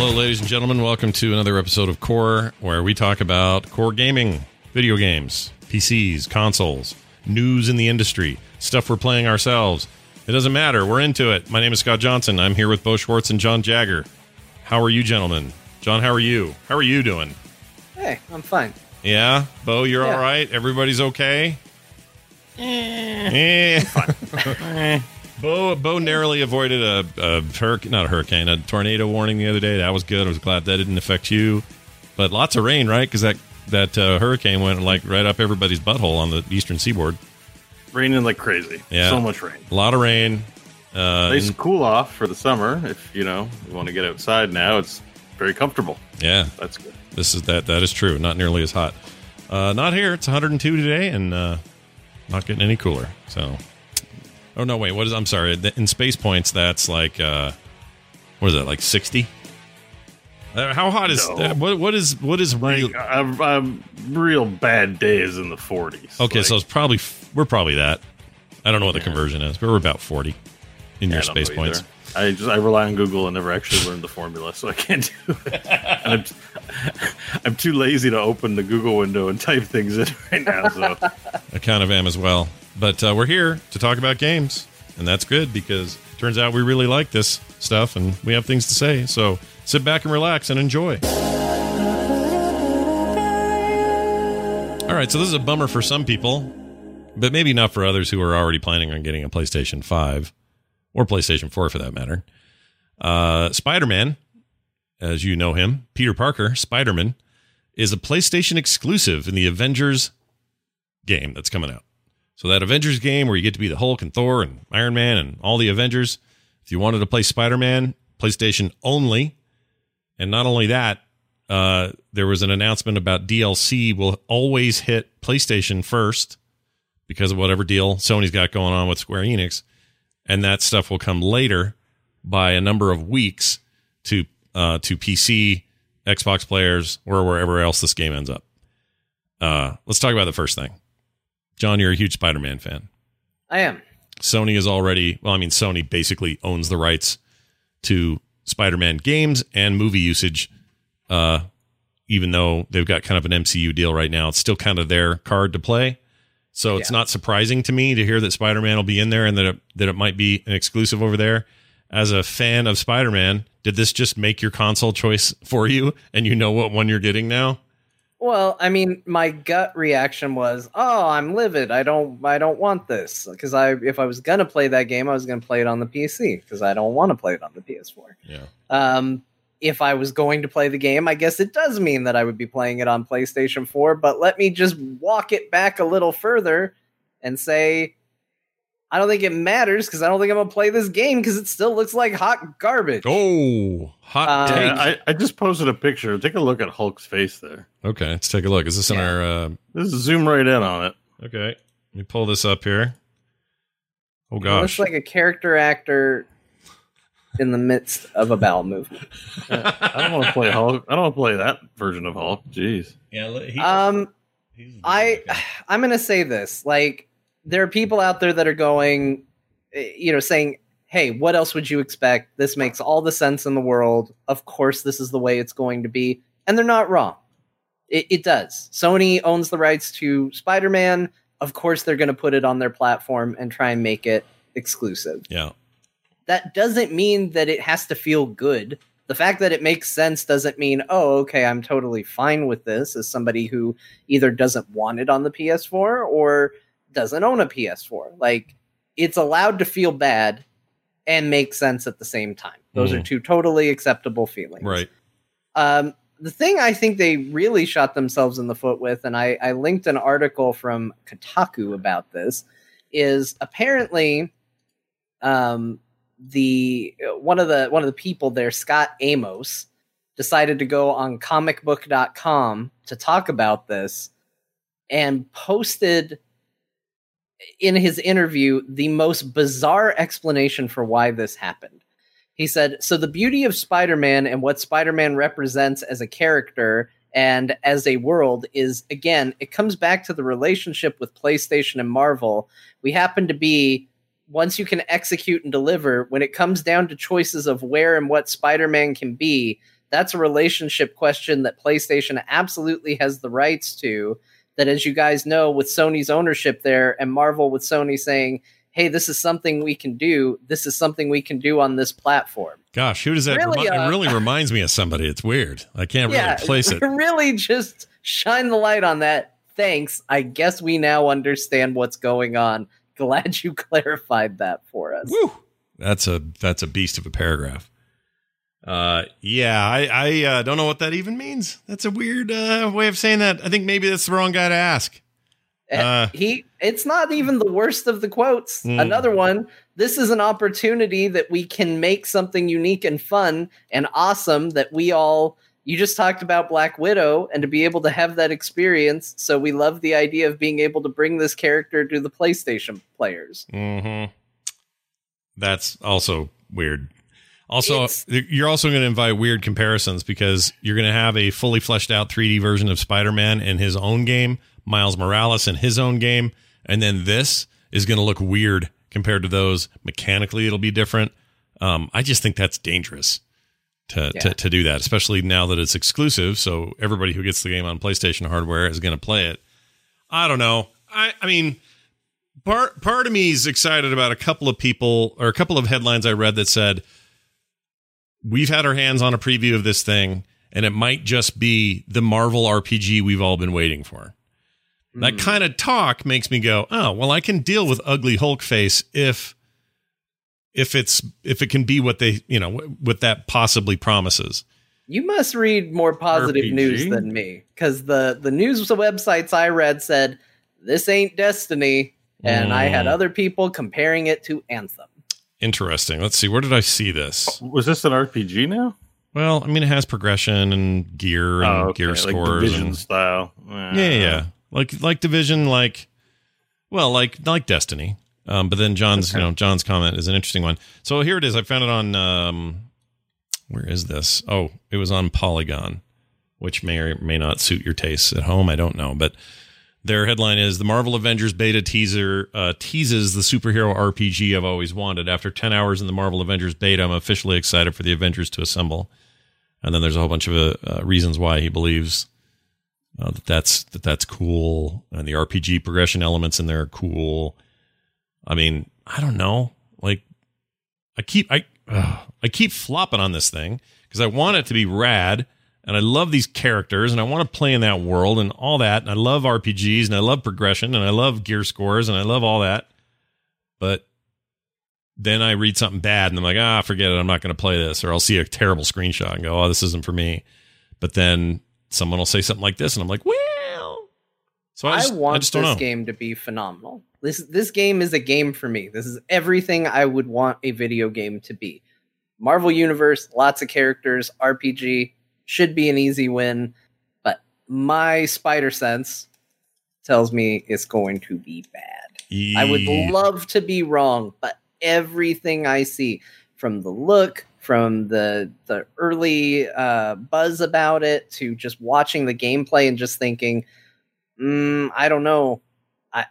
Hello, ladies and gentlemen. Welcome to another episode of Core, where we talk about core gaming, video games, PCs, consoles, news in the industry, stuff we're playing ourselves. It doesn't matter. We're into it. My name is Scott Johnson. I'm here with Bo Schwartz and John Jagger. How are you, gentlemen? John, how are you? How are you doing? Hey, I'm fine. Yeah, Bo, you're Yeah. all right. Everybody's okay. Eh. Eh. Bo, Bo narrowly avoided a, a hurricane, not a hurricane, a tornado warning the other day. That was good. I was glad that didn't affect you. But lots of rain, right? Because that that uh, hurricane went like right up everybody's butthole on the eastern seaboard. raining like crazy. Yeah. So much rain. A lot of rain. Uh, Nice cool off for the summer. If you know you want to get outside now, it's very comfortable. yeah, That's good. this is that. That is true. Not nearly as hot. Uh, not here. It's 102 today, and uh, not getting any cooler. So, oh no, wait. What is? I'm sorry. In space points, that's like uh, what is that? Like 60. Uh, how hot is No. that? What? What is? What is real? Like I'm, I'm real bad days in the 40s. Okay, Like, so it's probably we're probably that. I don't know what the conversion is, but we're about 40 in I your space points. either. I just I rely on Google and never actually learned the formula, so I can't do it. I'm, I'm too lazy to open the Google window and type things in right now. So I kind of am as well. But uh, we're here to talk about games, and that's good because turns out we really like this stuff and we have things to say. So sit back and relax and enjoy. All right, so this is a bummer for some people, but maybe not for others who are already planning on getting a PlayStation 5 or PlayStation 4 for that matter. Uh, Spider Man, as you know him, Peter Parker, Spider Man, is a PlayStation exclusive in the Avengers game that's coming out. So that Avengers game where you get to be the Hulk and Thor and Iron Man and all the Avengers. If you wanted to play Spider-Man, PlayStation only. And not only that, uh, there was an announcement about DLC will always hit PlayStation first because of whatever deal Sony's got going on with Square Enix, and that stuff will come later by a number of weeks to uh, to PC, Xbox players, or wherever else this game ends up. Uh, let's talk about the first thing. John, you're a huge Spider-Man fan. I am. Sony is already well, I mean, Sony basically owns the rights to Spider-Man games and movie usage. Uh, even though they've got kind of an MCU deal right now, it's still kind of their card to play. So it's Yeah. not surprising to me to hear that Spider-Man will be in there and that it, that it might be an exclusive over there. As a fan of Spider-Man, did this just make your console choice for you and you know what one you're getting now? Well, I mean, my gut reaction was, "Oh, I'm livid. I don't, I don't want this." Because I, if I was gonna play that game, I was gonna play it on the PC because I don't want to play it on the PS4. Yeah. Um, if I was going to play the game, I guess it does mean that I would be playing it on PlayStation 4. But let me just walk it back a little further and say, I don't think it matters because I don't think I'm gonna play this game because it still looks like hot garbage. Oh, hot Uh, take. I, I just posted a picture. Take a look at Hulk's face there. okay, let's take a look. Is this in Yeah. our uh, Just zoom right in on it. Okay. Let me pull this up here. Oh It gosh. looks like a character actor in the midst of a bowel movement. I don't want to play Hulk. I don't want to play that version of Hulk. Jeez. Yeah, he, Um, I I'm gonna say this. Like, there are people out there that are going, eh, you know, saying, "Hey, what else would you expect? This makes all the sense in the world. Of course, this is the way it's going to be." And they're not wrong. It, it does. Sony owns the rights to Spider-Man. Of course, they're going to put it on their platform and try and make it exclusive. yeah. That doesn't mean that it has to feel good. The fact that it makes sense doesn't mean, oh, okay, I'm totally fine with this as somebody who either doesn't want it on the PS4 or doesn't own a PS4. Like, it's allowed to feel bad and make sense at the same time. Those are Mhm. two totally acceptable feelings. Right. Um, the thing I think they really shot themselves in the foot with, and I, I linked an article from Kotaku about this, is apparently um, the one of the one of the people there, Scot Amos, decided to go on comicbook.com to talk about this and posted in his interview the most bizarre explanation for why this happened. He said, So the beauty of Spider Man and what Spider Man represents as a character and as a world is, again, it comes back to the relationship with PlayStation and Marvel. We happen to be, once you can execute and deliver, when it comes down to choices of where and what Spider Man can be, that's a relationship question that PlayStation absolutely has the rights to. That, as you guys know, with Sony's ownership there and Marvel with Sony saying, hey, this is something we can do. This is something we can do on this platform. Gosh, who does that? Really, remi- uh, it really reminds me of somebody. It's weird. I can't really place it. really just shine the light on that. Thanks. I guess we now understand what's going on. Glad you clarified that for us. Woo! That's a that's a beast of a paragraph. Uh, yeah, I I uh, don't know what that even means. That's a weird uh, way of saying that. I think maybe that's the wrong guy to ask. Uh, Uh. he it's not even the worst of the quotes. Hmm. Another one. This is an opportunity that we can make something unique and fun and awesome that we all you just talked about Black Widow and to be able to have that experience. So we love the idea of being able to bring this character to the PlayStation players. hmm That's also weird. Also, It's- you're also going to invite weird comparisons because you're going to have a fully fleshed out 3D version of Spider-Man in his own game, Miles Morales in his own game, and then this is going to look weird compared to those. Mechanically, it'll be different. Um, I just think that's dangerous to, Yeah. to to do that, especially now that it's exclusive. So everybody who gets the game on PlayStation hardware is going to play it. I don't know. I I mean, part part of me is excited about a couple of people or a couple of headlines I read that said we've had our hands on a preview of this thing and it might just be the Marvel RPG we've all been waiting for. That kind of talk makes me go, "Oh, well I can deal with ugly Hulk face if if it's if it can be what they, you know, what that possibly promises." You must read more positive RPG? news than me because the the news websites I read said this ain't Destiny, and I had Mm. other people comparing it to Anthem. Interesting. Let's see. Where did I see this? Was this an RPG now? Well, I mean, it has progression and gear and Oh, okay, gear like scores. Division and- style. yeah, yeah, yeah. Like like division, like well, like like Destiny. Um, but then John's, you know, John's comment is an interesting one. So here it is. I found it on. Um, where is this? Oh, it was on Polygon, which may or may not suit your tastes at home. I don't know, but their headline is the Marvel Avengers beta teaser uh, teases the superhero RPG I've always wanted. After ten hours in the Marvel Avengers beta, I'm officially excited for the Avengers to assemble. And then there's a whole bunch of uh, uh, reasons why he believes uh, that that's that that's cool, and the RPG progression elements in there are cool. I mean, I don't know. Like, I keep I I keep flopping on this thing because I want it to be rad, and I love these characters, and I want to play in that world and all that, and I love RPGs, and I love progression, and I love gear scores, and I love all that. But then I read something bad, and I'm like, ah, forget it. I'm not going to play this, or I'll see a terrible screenshot and go, oh, this isn't for me. But then someone will say something like this, and I'm like, well. So I, I, just, want just this know. game to be phenomenal. This this game is a game for me. This is everything I would want a video game to be. Marvel Universe, lots of characters, RPG should be an easy win, but my spider sense tells me it's going to be bad. I would love to be wrong, but everything I see from the look, from the the early uh, buzz about it, to just watching the gameplay and just thinking, mm, I don't know. I,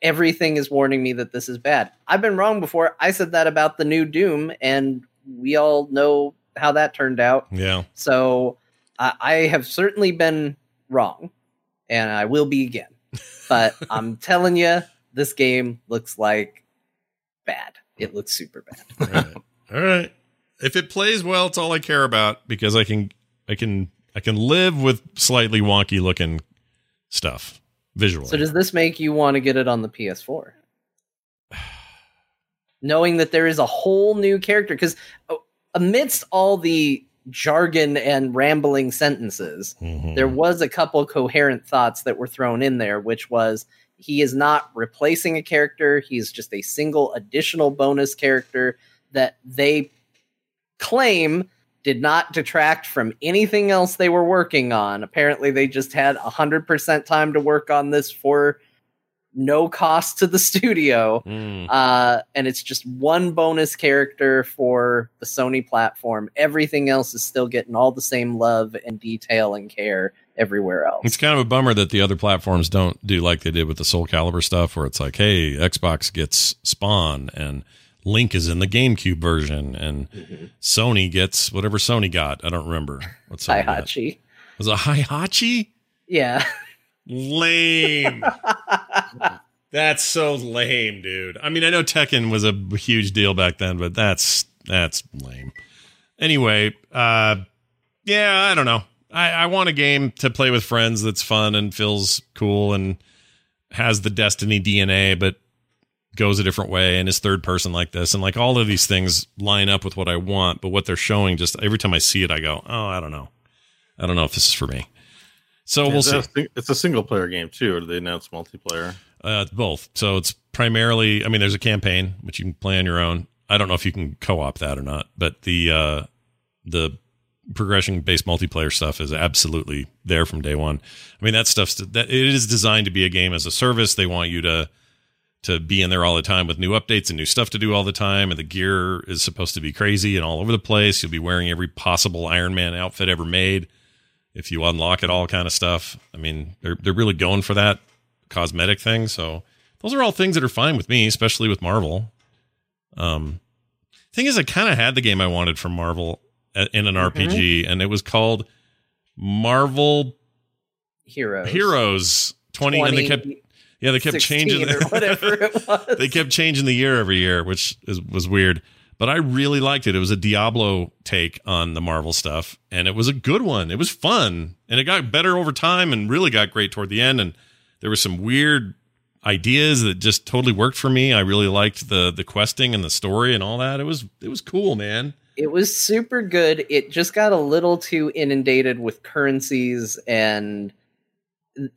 everything is warning me that this is bad. I've been wrong before. I said that about the new Doom, and we all know how that turned out. Yeah. So I, I have certainly been wrong, and I will be again. But I'm telling you, this game looks like bad. It looks super bad. All right. All right. If it plays well, it's all I care about because I can I can I can live with slightly wonky looking stuff visually. So does this make you want to get it on the PS4? Knowing that there is a whole new character because oh, amidst all the jargon and rambling sentences, Mhm. there was a couple coherent thoughts that were thrown in there, which was he is not replacing a character, he's just a single additional bonus character that they claim did not detract from anything else they were working on. Apparently, they just had 100% time to work on this for no cost to the studio. Mm. Uh, and it's just one bonus character for the Sony platform. Everything else is still getting all the same love and detail and care everywhere else. It's kind of a bummer that the other platforms don't do like they did with the Soul Calibur stuff, where it's like, hey, Xbox gets Spawn and Link is in the GameCube version, and Mm-hmm. Sony gets whatever Sony got. I don't remember What's. Heihachi. Was it Heihachi? Yeah. Lame. that's so lame, dude. I mean, I know Tekken was a huge deal back then, but that's that's lame. Anyway, uh yeah, I don't know. I, I want a game to play with friends that's fun and feels cool and has the Destiny DNA, but goes a different way and is third person like this. And like all of these things line up with what I want, but what they're showing just every time I see it, I go, oh, I don't know. I don't know if this is for me. So we'll It's see. a It's a single player game too, or they announce multiplayer? Uh, both. So it's primarily. I mean, there's a campaign which you can play on your own. I don't know if you can co-op that or not, but the uh, the progression based multiplayer stuff is absolutely there from day one. I mean, that stuff's that it is designed to be a game as a service. They want you to to be in there all the time with new updates and new stuff to do all the time. And the gear is supposed to be crazy and all over the place. You'll be wearing every possible Iron Man outfit ever made if you unlock it all kind of stuff. I mean, they're they're really going for that cosmetic thing. So those are all things that are fine with me, especially with Marvel. Um, thing is, I kind of had the game I wanted from Marvel in an RPG, and it was called Marvel Heroes. Heroes Twenty, and they kept yeah they kept changing whatever it was. they kept changing the year every year, which is, was weird. But I really liked it. It was a Diablo take on the Marvel stuff, and it was a good one. It was fun, and it got better over time, and really got great toward the end. And there were some weird ideas that just totally worked for me. I really liked the the questing and the story and all that. It was it was cool, man. It was super good. It just got a little too inundated with currencies and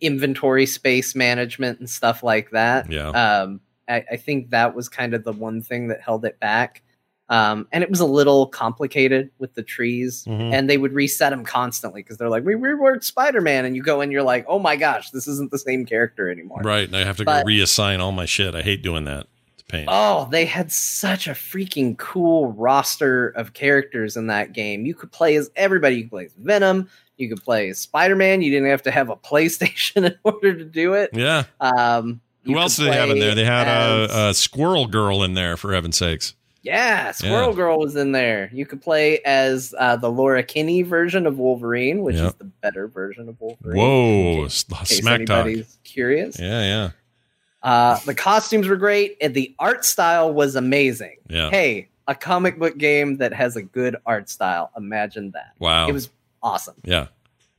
inventory space management and stuff like that. Yeah. Um, I, I think that was kind of the one thing that held it back. Um, and it was a little complicated with the trees, Mhm. and they would reset them constantly because they're like, "We reworked Spider-Man," and you go and you're like, "Oh my gosh, this isn't the same character anymore." Right, and I have to But- go reassign all my shit. I hate doing that. It's a pain. Oh, they had such a freaking cool roster of characters in that game. You could play as everybody. You could play as Venom. You could play as Spider Man. You didn't have to have a PlayStation in order to do it. yeah. Um, Who else did they have in there? They had as- a, a Squirrel Girl in there, for heaven's sakes. Yeah, Squirrel Yeah. Girl was in there. You could play as uh, the Laura Kinney version of Wolverine, which Yep. is the better version of Wolverine. Whoa, in s- case smack talk. anybody's curious. Yeah, yeah. Uh, the costumes were great, and the art style was amazing. Yeah. Hey, a comic book game that has a good art style. Imagine that. Wow. It was awesome. Yeah.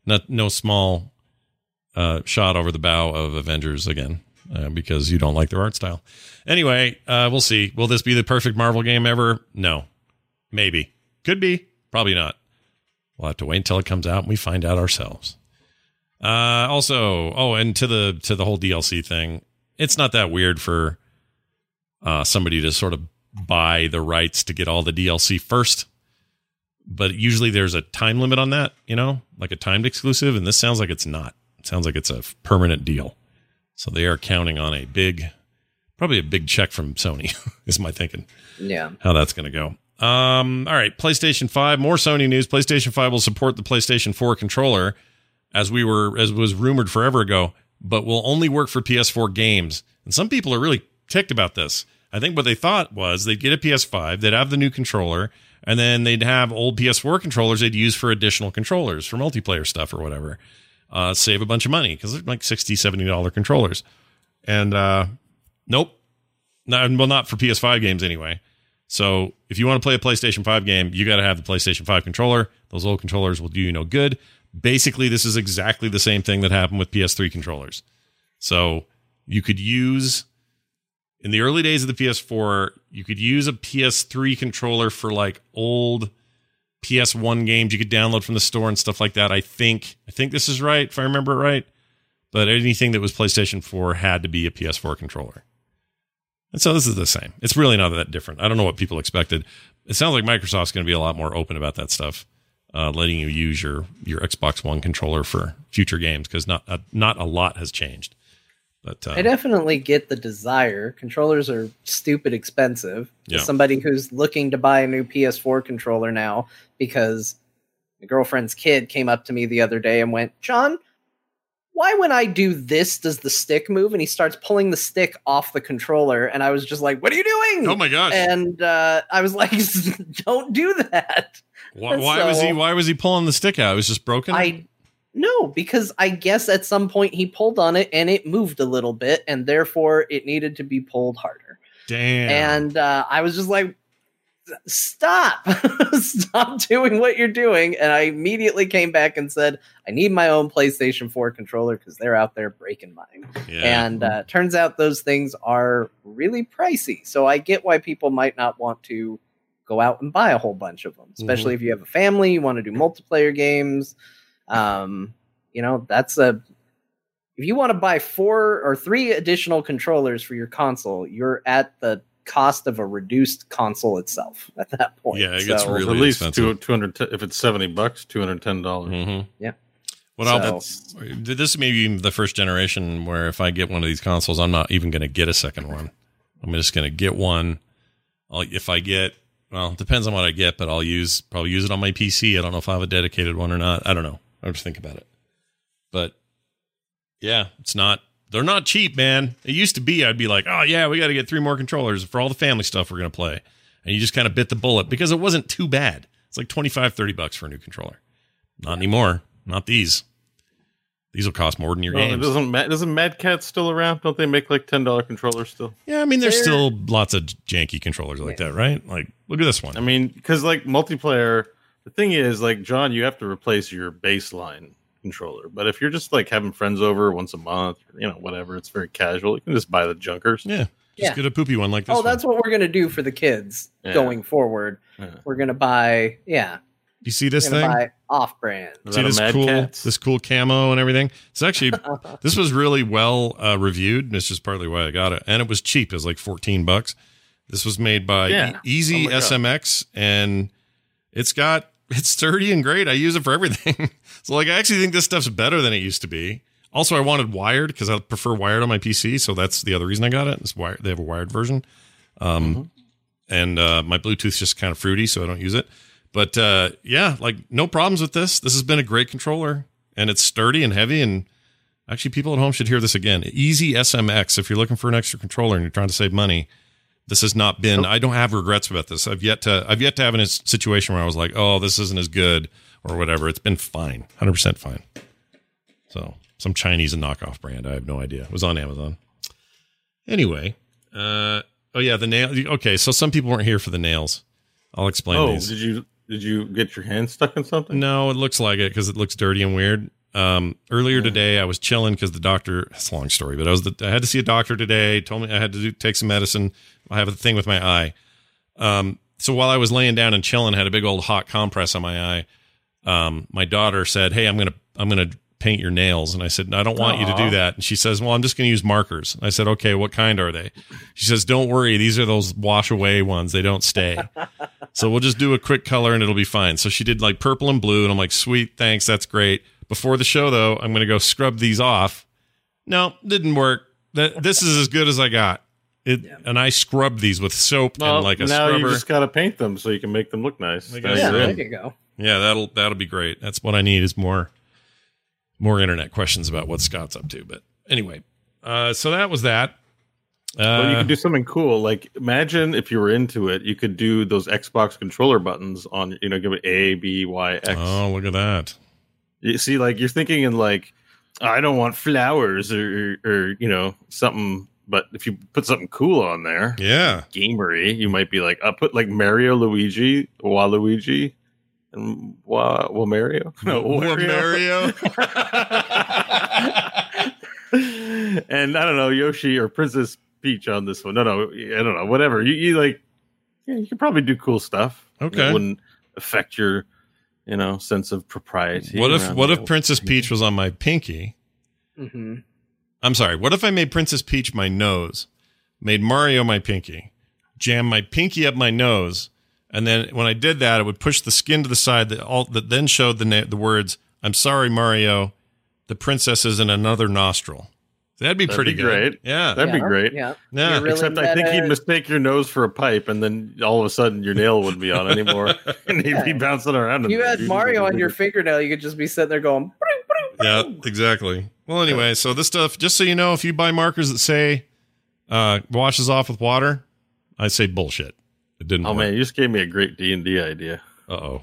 Not no small uh, shot over the bow of Avengers again uh, because you don't like their art style. Anyway, uh, we'll see. Will this be the perfect Marvel game ever? No. Maybe. Could be. Probably not. We'll have to wait until it comes out and we find out ourselves. Uh, also, oh, and to the to the whole DLC thing, it's not that weird for uh, somebody to sort of buy the rights to get all the DLC first but usually there's a time limit on that, you know, like a timed exclusive. And this sounds like it's not. It sounds like it's a permanent deal. So they are counting on a big, probably a big check from Sony, is my thinking Yeah. how that's going to go. Um, all right, PlayStation 5, more Sony news. PlayStation 5 will support the PlayStation 4 controller as we were as was rumored forever ago, but will only work for PS4 games. And some people are really ticked about this. I think what they thought was they'd get a PS5, they'd have the new controller, and then they'd have old PS4 controllers they'd use for additional controllers for multiplayer stuff or whatever. Uh, save a bunch of money because they're like 60 $70 controllers. And uh, nope. No, well, not for PS5 games anyway. So if you want to play a PlayStation 5 game, you got to have the PlayStation 5 controller. Those old controllers will do you no good. Basically, this is exactly the same thing that happened with PS3 controllers. So you could use in the early days of the PS4, you could use a PS3 controller for like old PS1 games you could download from the store and stuff like that. I think I think this is right if I remember it right. But anything that was PlayStation 4 had to be a PS4 controller. And so this is the same. It's really not that different. I don't know what people expected. It sounds like Microsoft's going to be a lot more open about that stuff, uh, letting you use your your Xbox One controller for future games because not a, not a lot has changed. But uh, I definitely get the desire. Controllers are stupid expensive. Yeah. As somebody who's looking to buy a new PS4 controller now because my girlfriend's kid came up to me the other day and went, "John, why when I do this does the stick move?" And he starts pulling the stick off the controller, and I was just like, "What are you doing?" oh my gosh, And uh, I was like, "Don't do that." why, why was he why was he pulling the stick out? It was just broken. I no, because I guess at some point he pulled on it and it moved a little bit, and therefore it needed to be pulled harder. Damn. And uh, I was just like, "Stop! Stop doing what you're doing!" And I immediately came back and said, "I need my own PlayStation 4 controller because they're out there breaking mine." yeah. And uh, turns out those things are really pricey. So I get why people might not want to go out and buy a whole bunch of them, especially if you have a family, you want to do multiplayer games. Um, you know, that's a. If you want to buy four or three additional controllers for your console, you're at the cost of a reduced console itself at that point. Yeah, it gets So- really at least expensive. two, 200 if it's 70 bucks 210 dollars Mhm. Yeah. What I'll So- this may be the first generation where if I get one of these consoles, I'm not even going to get a second one. I'm just going to get one. I'll, if I get, well, it depends on what I get, but I'll use probably use it on my PC. I don't know if I have a dedicated one or not. I don't know. I'll just think about it. But yeah, it's not. They're not cheap, man. It used to be. I'd be like, oh yeah, we got to get three more controllers for all the family stuff we're going to play, and you just kind of bit the bullet because it wasn't too bad. It's like 25, 30 bucks for a new controller. Not anymore. Not these. These will cost more than your Well, games. doesn't Mad, isn't Mad Catz still around? Don't they make like ten dollar controllers still? Yeah, I mean, there's They're- still lots of janky controllers like that, right? Like, look at this one. I mean, because like multiplayer, the thing is, like John, you have to replace your baseline controller. But if you're just like having friends over once a month, or, you know, whatever, it's very casual. You can just buy the junkers. yeah, just Yeah. get a poopy one like this. Oh, that's what we're gonna do for the kids Yeah. going forward. Yeah. We're gonna buy, yeah, You see this thing? off-brand. See this cool, Catz? this cool camo and everything. It's actually this was really well uh, reviewed, and it's just partly why I got it. And it was cheap; it was like fourteen bucks. This was made by Yeah. Easy Oh my God. SMX, and it's got it's sturdy and great. I use it for everything. so, like, I actually think this stuff's better than it used to be. Also, I wanted wired because I prefer wired on my PC, so that's the other reason I got it. It's wired. They have a wired version, um, and uh, my Bluetooth's just kind of fruity, so I don't use it. But uh, yeah, like no problems with this. This has been a great controller, and it's sturdy and heavy. And actually, people at home should hear this again. Easy SMX. If you're looking for an extra controller and you're trying to save money, this has not been. I don't have regrets about this. I've yet to. I've yet to have a situation where I was like, oh, this isn't as good or whatever. It's been fine, hundred percent fine. So some Chinese knockoff brand. I have no idea. It was on Amazon. Anyway, uh, oh yeah, the nail. Okay, so some people weren't here for the nails. I'll explain Oh, these. did you did you get your hand stuck in something? No, it looks like it because it looks dirty and weird. Um, earlier today, I was chilling because the doctor. It's a long story, but I was the, I had to see a doctor today. Told me I had to do, take some medicine. I have a thing with my eye. Um, so while I was laying down and chilling, had a big old hot compress on my eye. Um, my daughter said, "Hey, I'm gonna I'm gonna paint your nails," and I said, "I don't want you to do that." And she says, "Well, I'm just gonna use markers." I said, "Okay, what kind are they?" She says, "Don't worry, these are those wash away ones. They don't stay." So we'll just do a quick color and it'll be fine. So she did like purple and blue, and I'm like, sweet, thanks, that's great. Before the show though, I'm gonna go scrub these off. No, didn't work. That this is as good as I got. It and I scrub these with soap Well, and like a now scrubber. you just gotta paint them so you can make them look nice. I Then guess Yeah, you're there you go. Yeah, that'll that'll be great. That's what I need is more more internet questions about what Scott's up to. But anyway, uh, so that was that. Well, you Uh, could do something cool. Like imagine if you were into it, you could do those Xbox controller buttons on, you know, give it A, B, Y, X. oh, look at that. You see, like you're thinking in like, I don't want flowers or, or, or you know something. But if you put something cool on there, Yeah. gamery, you might be like, I put like Mario, Luigi, Waluigi, and Wa, Wa Mario. No, Or Mario. and I don't know Yoshi or Princess Peach on this one. No, no, I don't know. Whatever you, you like, yeah, you could probably do cool stuff. Okay. it wouldn't affect your, you know, sense of propriety. what if what if Princess thing. Peach was on my pinky? hmm I'm sorry. What if I made Princess Peach my nose, made Mario my pinky, jam my pinky up my nose, and then when I did that, it would push the skin to the side that all that then showed the na- the words "I'm sorry, Mario." The princess is in another nostril. That'd be That'd pretty be good. great. Yeah. That'd be great. Yeah. Yeah. Really Except I think he'd mistake your nose for a pipe, and then all of a sudden your nail wouldn't be on anymore, and he'd be bouncing around. If you had Mario on your fingernail, you could just be sitting there going. yeah, exactly. Well, anyway, so this stuff, just so you know, if you buy markers that say uh, washes off with water, I say bullshit. It didn't. Oh man, you just gave me a great D and D idea. Uh oh.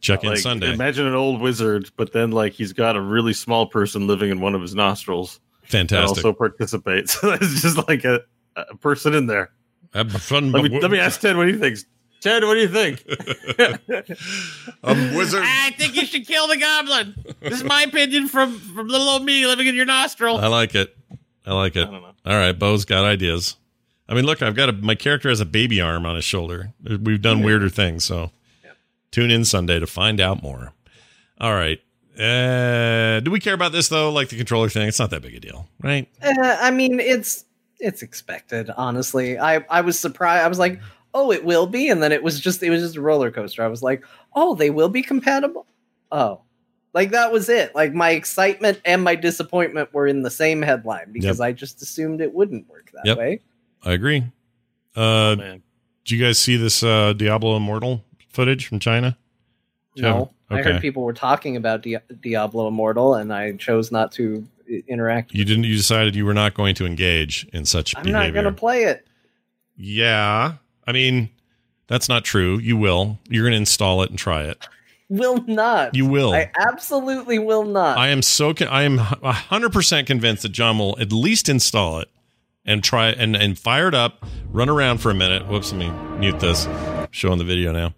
Check in Like, Sunday. Imagine an old wizard, but then like he's got a really small person living in one of his nostrils that Fantastic. also participates. So it's just like a, a person in there. Have fun. Let me let me ask Ted what he thinks. Ted, what do you think? A wizard. I think you should kill the goblin. This is my opinion from from little old me living in your nostril. I like it. I like it. I don't know. All right, Bo's got ideas. I mean, look, I've got a my character has a baby arm on his shoulder. We've done weirder things, so tune in Sunday to find out more. All right. Uh, do we care about this though? Like the controller thing, it's not that big a deal, right? Uh, I mean, it's it's expected. Honestly, I I was surprised. I was like, oh, it will be, and then it was just it was just a roller coaster. I was like, oh, they will be compatible. Oh, like that was it. Like my excitement and my disappointment were in the same headline because I just assumed it wouldn't work that Yep. way. I agree. Uh, Man. did you guys see this uh, Diablo Immortal footage from China? No, I heard people were talking about Di- Diablo Immortal, and I chose not to uh, interact. You didn't. You decided you were not going to engage in such I'm behavior. not going to play it. Yeah, I mean, that's not true. You will. You're going to install it and try it. Will not. You will. I absolutely will not. I am so. Con- I am hundred percent convinced that John will at least install it and try and and fire it up, run around for a minute. Whoops, let me mute this. Showing the video now,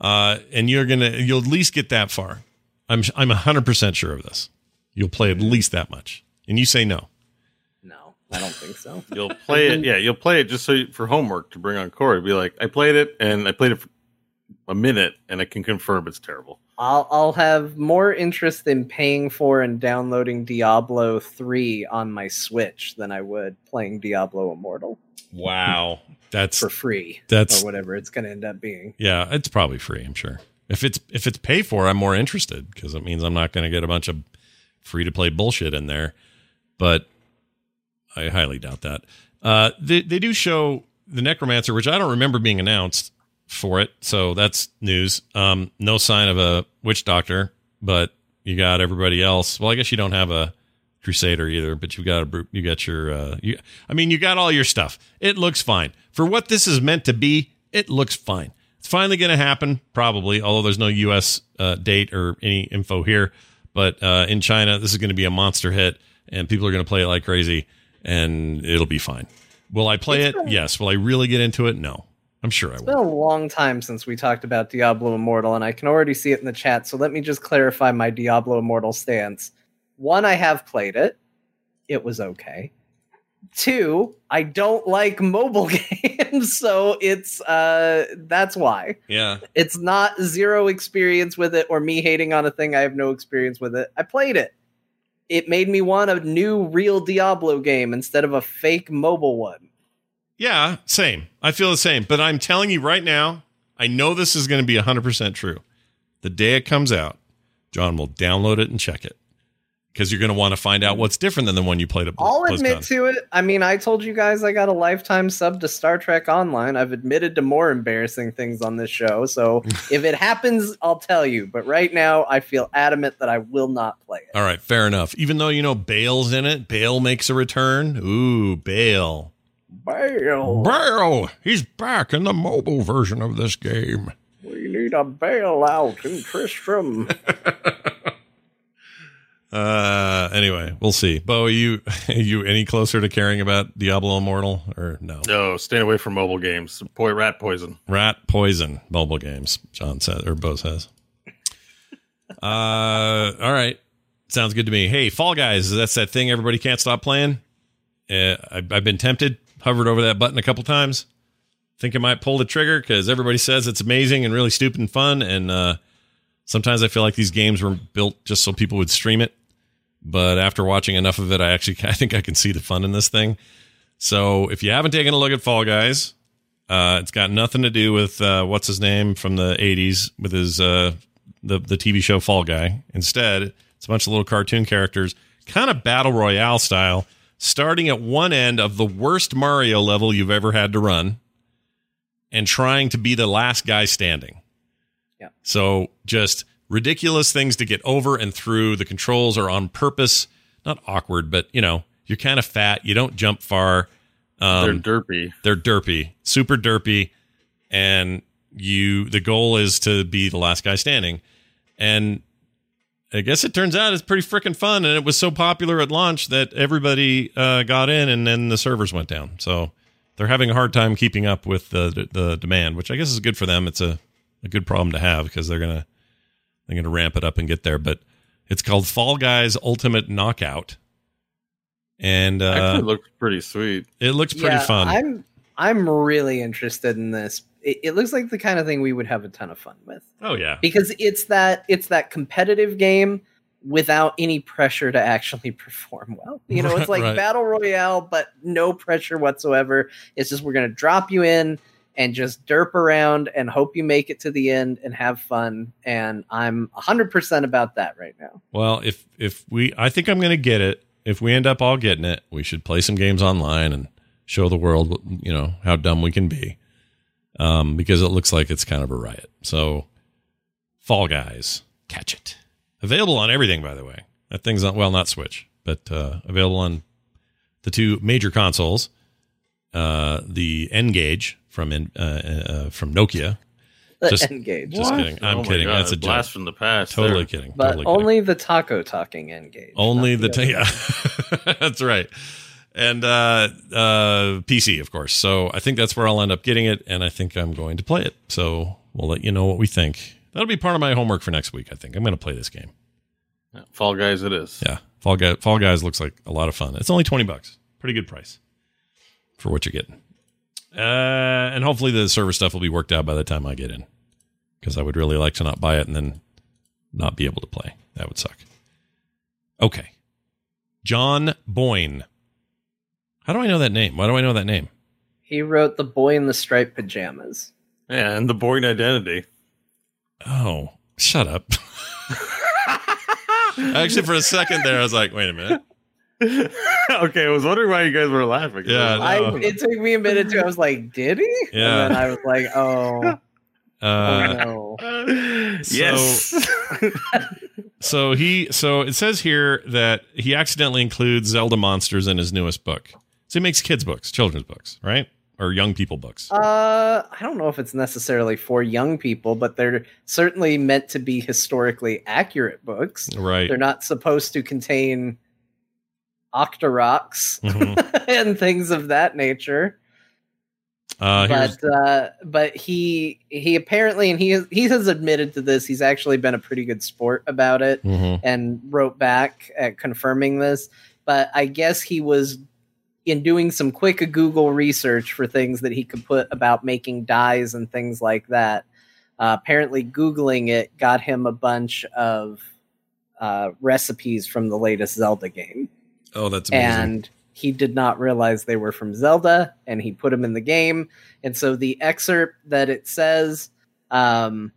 uh, and you're gonna you'll at least get that far. I'm I'm hundred percent sure of this. You'll play at least that much, and you say no. no, I don't think so. You'll play it, yeah. You'll play it just so you, for homework to bring on Corey. Be like, I played it, and I played it for a minute, and I can confirm it's terrible. I'll I'll have more interest in paying for and downloading Diablo 3 on my Switch than I would playing Diablo Immortal Wow, that's for free That's- or whatever it's going to end up being. Yeah, it's probably free. I'm sure. If it's if it's pay for, I'm more interested because it means I'm not going to get a bunch of free to play bullshit in there. But I highly doubt that. Uh, they they do show the Necromancer, which I don't remember being announced for it, so that's news. Um, no sign of a witch doctor, but you got everybody else. Well, I guess you don't have a Crusader either, but you got a you got your uh, you. I mean, you got all your stuff. It looks fine for what this is meant to be. It looks fine. It's finally going to happen, probably. Although there's no U.S. Uh, date or any info here, but uh, in China, this is going to be a monster hit, and people are going to play it like crazy, and it'll be fine. Will I play it? Yes. Will I really get into it? No. I'm sure I will. It's been a long time since we talked about Diablo Immortal, and I can already see it in the chat. So let me just clarify my Diablo Immortal stance. One, I have played it. It was okay. Two, I don't like mobile games, so it's uh that's why. Yeah. It's not zero experience with it or me hating on a thing I have no experience with it. I played it. It made me want a new real Diablo game instead of a fake mobile one. Yeah, same. I feel the same. But I'm telling you right now, I know this is going to be 100% true. The day it comes out, John will download it and check it. because you're going to want to find out what's different than the one you played at I'll BlizzCon. admit to it. I mean, I told you guys I got a lifetime sub to Star Trek Online. I've admitted to more embarrassing things on this show. So if it happens, I'll tell you. But right now, I feel adamant that I will not play it. All right, fair enough. Even though you know Baal's in it, Baal makes a return. Ooh, Baal. Bail. Baal, he's back in the mobile version of this game. We need a bailout in Tristram. Uh, anyway, we'll see. Bo, are you are you any closer to caring about Diablo Immortal or no? No, stay away from mobile games. Boy, rat poison. Rat poison mobile games. John says or Bo says. uh, all right, sounds good to me. Hey, Fall Guys, that's that thing everybody can't stop playing. Uh, I, I've been tempted, hovered over that button a couple times. Think I might pull the trigger because everybody says it's amazing and really stupid and fun. And uh, sometimes I feel like these games were built just so people would stream it. But after watching enough of it, I actually I think I can see the fun in this thing. So if you haven't taken a look at Fall Guys, uh, it's got nothing to do with uh, what's his name from the '80s with his uh, the the TV show Fall Guy. Instead, it's a bunch of little cartoon characters, kind of battle royale style, starting at one end of the worst Mario level you've ever had to run, and trying to be the last guy standing. Yeah. So just ridiculous things to get over and through. The controls are on purpose, not awkward, but you know, you're kind of fat. You don't jump far. Um, They're derpy. they're derpy, super derpy, and you. The goal is to be the last guy standing, and I guess it turns out it's pretty freaking fun, and it was so popular at launch that everybody uh, got in, and then the servers went down. So they're having a hard time keeping up with the the demand, which I guess is good for them. It's a a good problem to have because they're gonna they're gonna ramp it up and get there. But it's called Fall Guys Ultimate Knockout, and uh, Actually, looked pretty sweet. it looks pretty Yeah, fun. I'm I'm really interested in this. It, it looks like the kind of thing we would have a ton of fun with oh yeah, because it's that it's that competitive game without any pressure to actually perform well. You know, it's like Right. battle royale, but no pressure whatsoever. It's just we're gonna drop you in and just derp around and hope you make it to the end and have fun. And I'm 100% about that right now. Well, if if we, I think I'm going to get it. If we end up all getting it, we should play some games online and show the world, what- you know, how dumb we can be. Um, because it looks like it's kind of a riot. So, Fall Guys, catch it. Available on everything, by the way. That thing's on, well, not Switch, but uh, available on the two major consoles. Uh, the N-Gage from in, uh, uh, from Nokia. Just- Engage. Just kidding. I'm Oh kidding. God, That's a joke. blast from the past. Totally there. kidding. But totally kidding. only the taco talking engage. Only not the, other t- yeah, that's right. And uh, uh, PC, of course. So I think that's where I'll end up getting it, and I think I'm going to play it. So we'll let you know what we think. That'll be part of my homework for next week. I think I'm going to play this game. Fall Guys, it is. Yeah, Fall Guys. Fall Guys looks like a lot of fun. It's only twenty bucks. Pretty good price for what you're getting. Uh, and hopefully the server stuff will be worked out by the time I get in, because I would really like to not buy it and then not be able to play. That would suck. Okay, John Boyne. How do I know that name? Why do I know that name? He wrote The Boy in the Striped Pajamas. Yeah, and the Boyne identity. Oh, shut up. Actually, for a second there, I was like, wait a minute. okay, I was wondering why you guys were laughing. Yeah, I, it took me a minute too. I was like, did he? Yeah. And then I was like, oh, oh Uh, no. yes. So he so it says here that he accidentally includes Zelda monsters in his newest book. So he makes kids books, children's books, right? Or young people books. Uh, I don't know if it's necessarily for young people, but they're certainly meant to be historically accurate books. right. They're not supposed to contain octoroks Mhm. and things of that nature. Uh but uh, but he he apparently and he he has admitted to this. He's actually been a pretty good sport about it Mhm. and wrote back at confirming this. But I guess he was in doing some quick Google research for things that he could put about making dyes and things like that. Uh, apparently, googling it got him a bunch of uh, recipes from the latest Zelda game Oh, that's amazing. and he did not realize they were from Zelda, and he put them in the game. And so the excerpt that it says, um,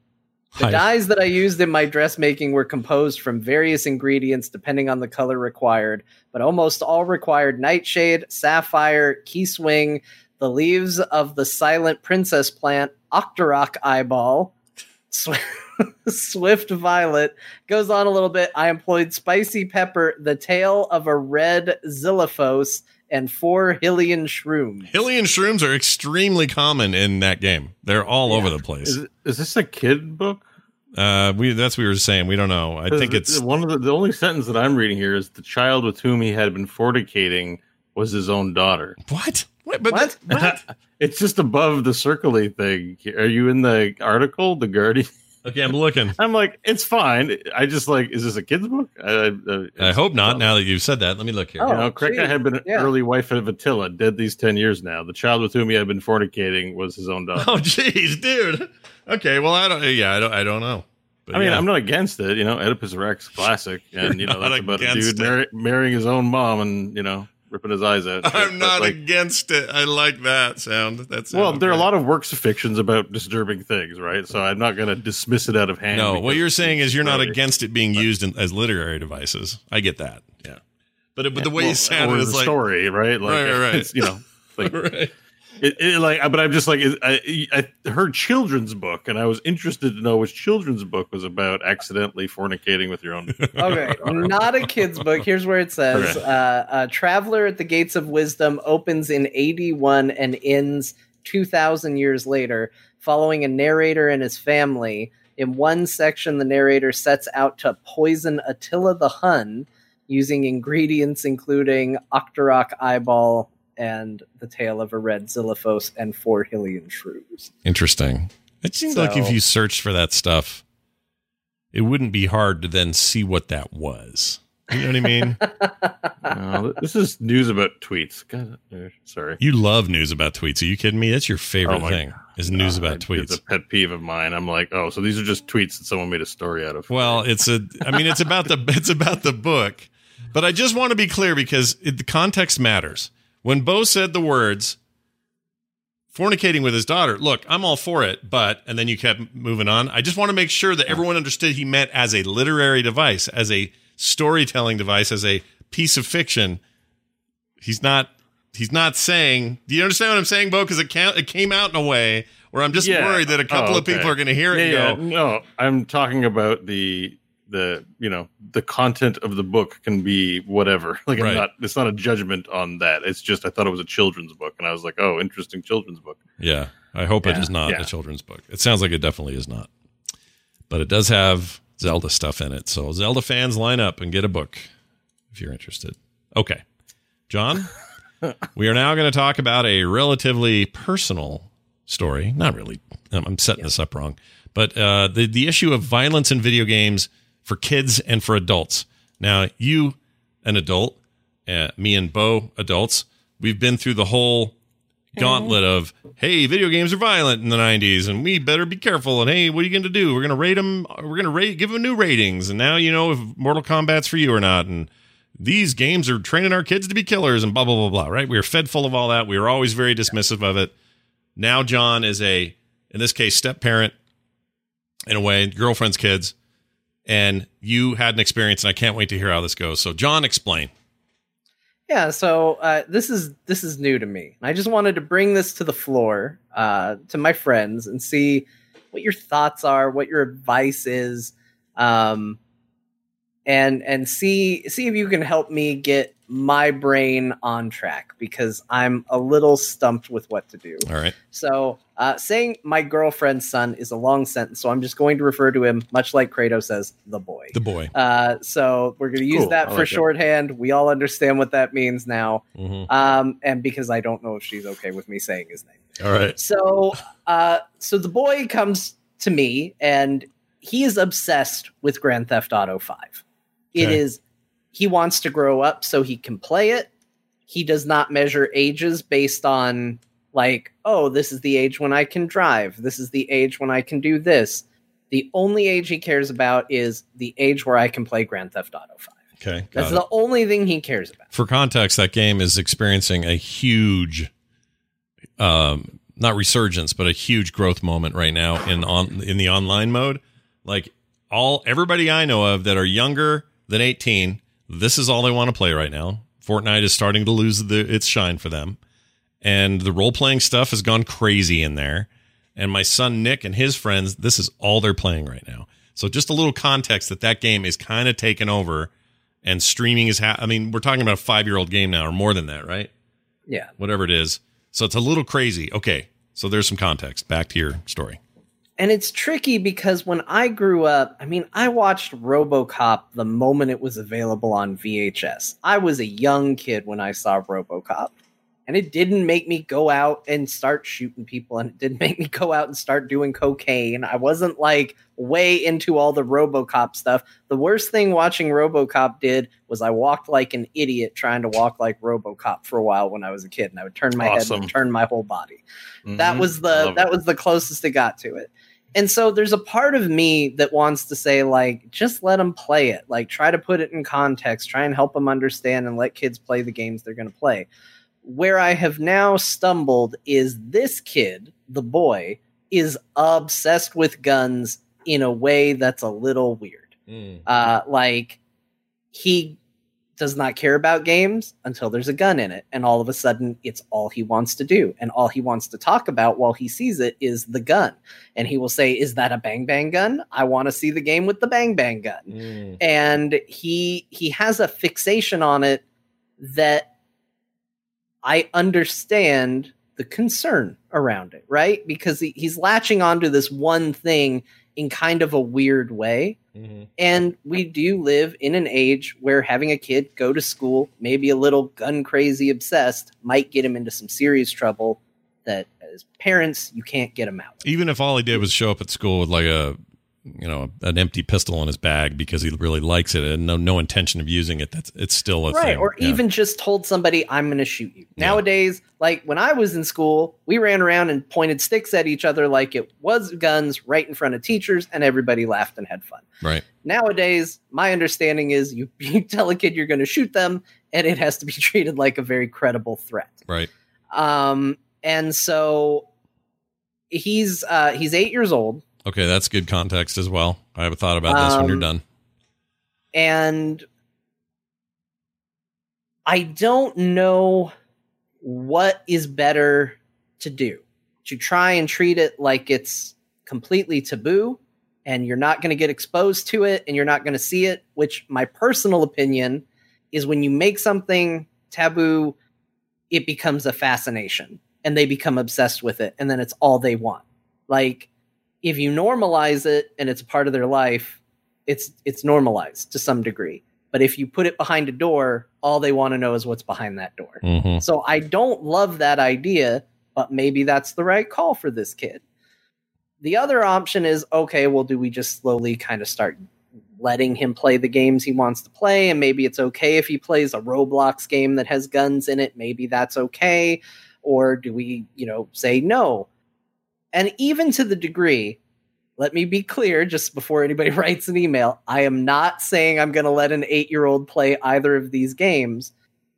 The Hi. dyes that I used in my dressmaking were composed from various ingredients depending on the color required, but almost all required nightshade, sapphire, Keese wing, the leaves of the silent princess plant, octorok eyeball, sw- swift violet. Goes on a little bit. I employed spicy pepper, the tail of a red Lizalfos, and four Hylian shrooms. Hylian shrooms are extremely common in that game. They're all over the place. Is, is this a kid book? Uh, we that's what we were saying. We don't know. I think it's one of the, the only sentence that I'm reading here is the child with whom he had been fornicating was his own daughter. what? What? But What? what? It's just above the circly thing. Are you in the article, the Guardian? Okay, I'm looking. I'm like, it's fine. I just like, is this a kid's book? I, I, I hope not. Now that you've said that, let me look here. Oh. You know, Krekka had been an Yeah. early wife of Attila, dead these 10 years now. The child with whom he had been fornicating was his own daughter. Oh, jeez, dude. Okay, well, I don't. Yeah, I don't. I don't know. But I mean, yeah. I'm not against it. You know, Oedipus Rex, classic. And, you know, You're that's about a against dude it. marry, marrying his own mom and, you know, ripping his eyes out. I'm But, not like, against it. I like that sound. That's well, there are a lot of works of fictions about disturbing things, right? So I'm not going to dismiss it out of hand. No, what you're saying is you're not against it being used in, as literary devices. I get that. Yeah, but it, but the way Well, you sounded or is like story, right? Like, Right, right, right. It's, you know, like right. It, it, like, but I'm just like, I, I heard children's book, and I was interested to know which children's book was about accidentally fornicating with your own. Okay, not a kid's book. Here's where it says Okay. uh, uh, Traveler at the Gates of Wisdom opens in 81 and ends 2,000 years later, following a narrator and his family. In one section, the narrator sets out to poison Attila the Hun using ingredients including Octorok eyeball and the tail of a red Lizalfos and four Hylian shrooms. Interesting. It seems like if you searched for that stuff, it wouldn't be hard to then see what that was. You know what I mean? No, this is news about tweets. God, uh, sorry. you love news about tweets. Are you kidding me? That's your favorite Oh my thing is news God, about It's tweets. a pet peeve of mine. I'm like, oh, so these are just tweets that someone made a story out of. Well, it's a. I mean, it's about the. It's about the book, but I just want to be clear because it, the context matters. When Bo said the words "fornicating with his daughter," look, I'm all for it, but and then you kept moving on. I just want to make sure that everyone understood he meant as a literary device, as a storytelling device, as a piece of fiction. He's not. He's not saying. Do you understand what I'm saying, Bo? Because it, ca- it came out in a way where I'm just Yeah. worried that a couple Oh, of people are going to hear it yeah, and yeah. No, I'm talking about the the you know the content of the book can be whatever. Like Right. Not. It's not a judgment on that. It's just I thought it was a children's book, and I was like, oh, interesting children's book. Yeah, I hope it Yeah, is not yeah. a children's book. It sounds like it definitely is not, but it does have Zelda stuff in it. So Zelda fans, line up and get a book if you're interested. Okay, John, we are now going to talk about a relatively personal story. Not really. I'm I'm setting this up wrong, but uh, the the issue of violence in video games for kids and for adults. Now, you, an adult, uh, me and Bo, adults, we've been through the whole gauntlet of hey video games are violent in the 90s and we better be careful and hey what are you going to do? We're going to rate them we're going to rate give them new ratings and now you know if mortal kombat's for you or not and these games are training our kids to be killers and blah blah blah blah right? We were fed full of all that. We were always very dismissive of it. Now john is a in this case step parent in a way girlfriend's kids and you had an experience and i can't wait to hear how this goes so john explain Yeah, so uh, this is this is new to me. I just wanted to bring this to the floor uh, to my friends and see what your thoughts are, what your advice is, um, and and see see if you can help me get my brain on track because I'm a little stumped with what to do. all right So, uh, saying my girlfriend's son is a long sentence, so I'm just going to refer to him, much like Kratos says, the boy. the boy Uh, so we're going to use Cool, that I for like that. shorthand. We all understand what that means now. Mhm. Um, and because I don't know if she's okay with me saying his name. all right So, uh, so the boy comes to me and he is obsessed with Grand Theft Auto 5. It Okay. is, he wants to grow up so he can play it. He does not measure ages based on, like, oh, this is the age when I can drive. This is the age when I can do this. The only age he cares about is the age where I can play Grand Theft Auto 5. okay That's it. the only thing he cares about. for context, that game is experiencing a huge, um, not resurgence, but a huge growth moment right now in on in the online mode. Like all everybody I know of that are younger than 18, this is all they want to play right now. Fortnite is starting to lose the, its shine for them. And the role playing stuff has gone crazy in there. And my son Nick and his friends, this is all they're playing right now. So just a little context that that game is kind of taken over and streaming is ha- I mean, we're talking about a 5-year-old game now or more than that, right? Yeah. Whatever it is. So it's a little crazy. Okay. So there's some context. Back to your story. And it's tricky because when I grew up, I mean, I watched RoboCop the moment it was available on VHS. I was a young kid when I saw RoboCop. And it didn't make me go out and start shooting people, and it didn't make me go out and start doing cocaine. I wasn't like way into all the Robocop stuff. The worst thing watching Robocop did was I walked like an idiot trying to walk like Robocop for a while when I was a kid, and I would turn my head and turn my whole body. That Mhm. was the love that it. was the closest it got to it. And so there's a part of me that wants to say like just let them play it. Like try to put it in context, try and help them understand and let kids play the games they're going to play. Where I have now stumbled is this kid, the boy, is obsessed with guns in a way that's a little weird. Uh, like he does not care about games until there's a gun in it, and all of a sudden it's all he wants to do, and all he wants to talk about while he sees it is the gun, and he will say, "Is that a bang bang gun? I want to see the game with the bang bang gun." Mm. and he he has a fixation on it that I understand the concern around it, right? Because he, he's latching onto this one thing in kind of a weird way. Mm-hmm. And we do live in an age where having a kid go to school, maybe a little gun crazy obsessed, might get him into some serious trouble that as parents, you can't get him out. Even if all he did was show up at school with like a, you know, an empty pistol in his bag because he really likes it and no no intention of using it, that's it's still a right thing. or Yeah. even just told somebody i'm going to shoot you nowadays like when i was in school we ran around and pointed sticks at each other like it was guns right in front of teachers and everybody laughed and had fun right. nowadays my understanding is you, you tell a kid you're going to shoot them and it has to be treated like a very credible threat Right. um and so he's uh he's eight years old Okay, that's good context as well. I have a thought about this when you're Um, done. and I don't know what is better to do. To try and treat it like it's completely taboo and you're not going to get exposed to it and you're not going to see it, which my personal opinion is when you make something taboo, it becomes a fascination and they become obsessed with it and then it's all they want. Like if you normalize it and it's a part of their life, it's it's normalized to some degree. But if you put it behind a door, all they want to know is what's behind that door. hmm So I don't love that idea, but maybe that's the right call for this kid. The other option is okay, well, do we just slowly kind of start letting him play the games he wants to play? And maybe it's okay if he plays a Roblox game that has guns in it. Maybe that's okay. Or do we, you know, say no? And even to the degree, let me be clear just before anybody writes an email I am not saying I'm going to let an eight year old play either of these games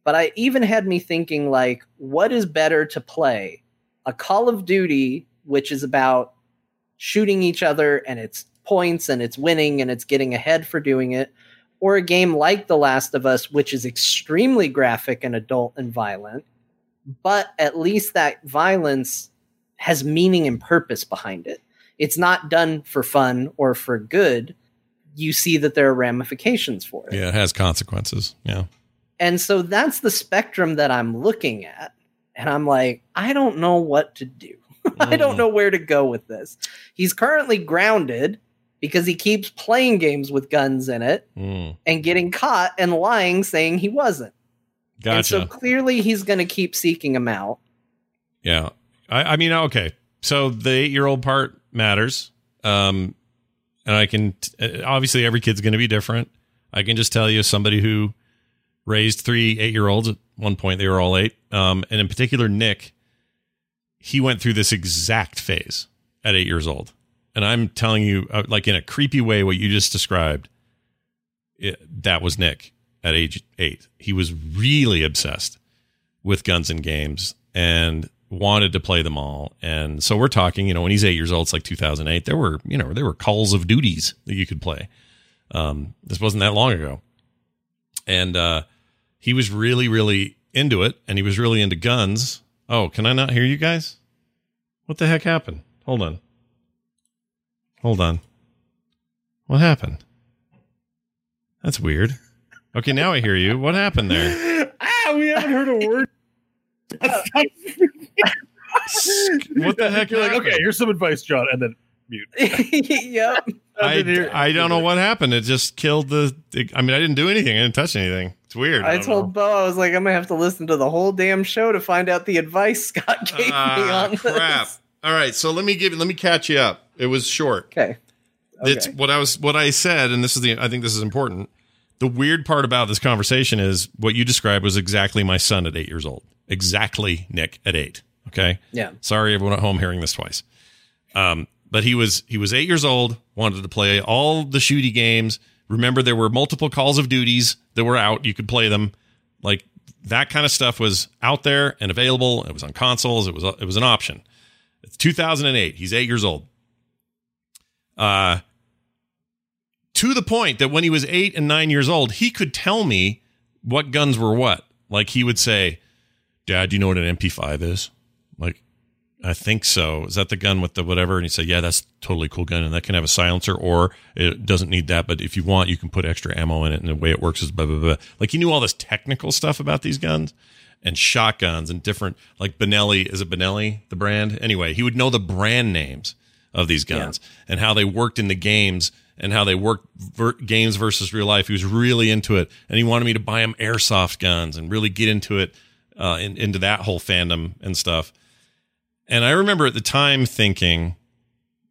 but I even had me thinking like, what is better to play? A Call of Duty, which is about shooting each other and it's points and it's winning and it's getting ahead for doing it, or a game like The Last of Us, which is extremely graphic and adult and violent, but at least that violence has meaning and purpose behind it. It's not done for fun or for good. You see that there are ramifications for it. Yeah, it has consequences. Yeah. And so that's the spectrum that I'm looking at. And I'm like, I don't know what to do. I don't know where to go with this. He's currently grounded because he keeps playing games with guns in it Mm. and getting caught and lying saying he wasn't. And Gotcha. so clearly he's going to keep seeking him out. Yeah. I, I mean, okay. So the eight year old part matters. Um, and I can, t- obviously, every kid's going to be different. I can just tell you, somebody who raised three eight year olds at one point, they were all eight. Um, and in particular, Nick, he went through this exact phase at eight years old. And I'm telling you, uh, like in a creepy way, what you just described, it, that was Nick at age eight. He was really obsessed with guns and games. And wanted to play them all. And so we're talking, you know, when he's eight years old, it's like 2008. There were, you know, there were calls of duties that you could play. Um, this wasn't that long ago. And uh, he was really, really into it, and he was really into guns. Oh, can I not hear you guys? What the heck happened? Hold on. Hold on. What happened? That's weird. Okay, now I hear you. What happened there? ah, we haven't heard a word. What the heck? You're like, okay, here's some advice, John, and then mute. yep. I, I don't know what happened. It just killed the. I mean, I didn't do anything. I didn't touch anything. It's weird. I don't told know. Bo I was like, I'm gonna have to listen to the whole damn show to find out the advice Scot gave me Ah, on crap. this. All right, so let me give. Let me catch you up. It was short. Okay. It's what I was. What I said, and this is the. I think this is important. The weird part about this conversation is what you described was exactly my son at eight years old. Exactly, Nick at eight. Okay. Yeah. Sorry, everyone at home hearing this twice. Um, but he was he was eight years old, wanted to play all the shooty games. Remember, there were multiple Calls of Duties that were out. You could play them, like that kind of stuff was out there and available. It was on consoles. It was it was an option. It's 2008. He's eight years old. Uh, to the point that when he was eight and nine years old, he could tell me what guns were what. Like he would say, "Dad, do you know what an MP5 is?" Like, I think so. Is that the gun with the whatever? And he'd say, Yeah, that's a totally cool gun, and that can have a silencer, or it doesn't need that. But if you want, you can put extra ammo in it, and the way it works is blah blah blah. Like he knew all this technical stuff about these guns and shotguns and different like Benelli. Is it Benelli the brand? Anyway, he would know the brand names of these guns and how they worked in the games and how they worked ver- games versus real life. He was really into it, and he wanted me to buy him airsoft guns and really get into it, uh, in, into that whole fandom and stuff. And I remember at the time thinking,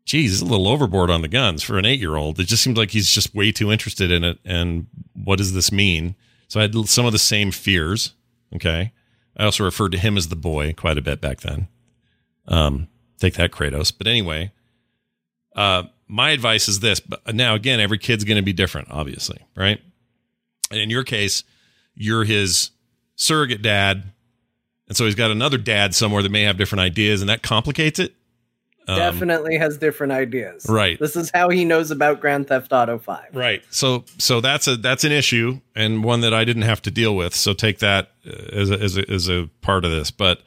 geez, it's a little overboard on the guns for an eight year old. It just seems like he's just way too interested in it. And what does this mean? So I had some of the same fears. Okay. I also referred to him as the boy quite a bit back then. Um, take that, Kratos. But anyway, uh, my advice is this. But now, again, every kid's going to be different, obviously, right? And in your case, you're his surrogate dad. And so he's got another dad somewhere that may have different ideas, and that complicates it. Um, Definitely has different ideas. Right. This is how he knows about Grand Theft Auto 5. Right. So so that's a that's an issue and one that I didn't have to deal with. So take that uh, as a, as a, as a part of this. But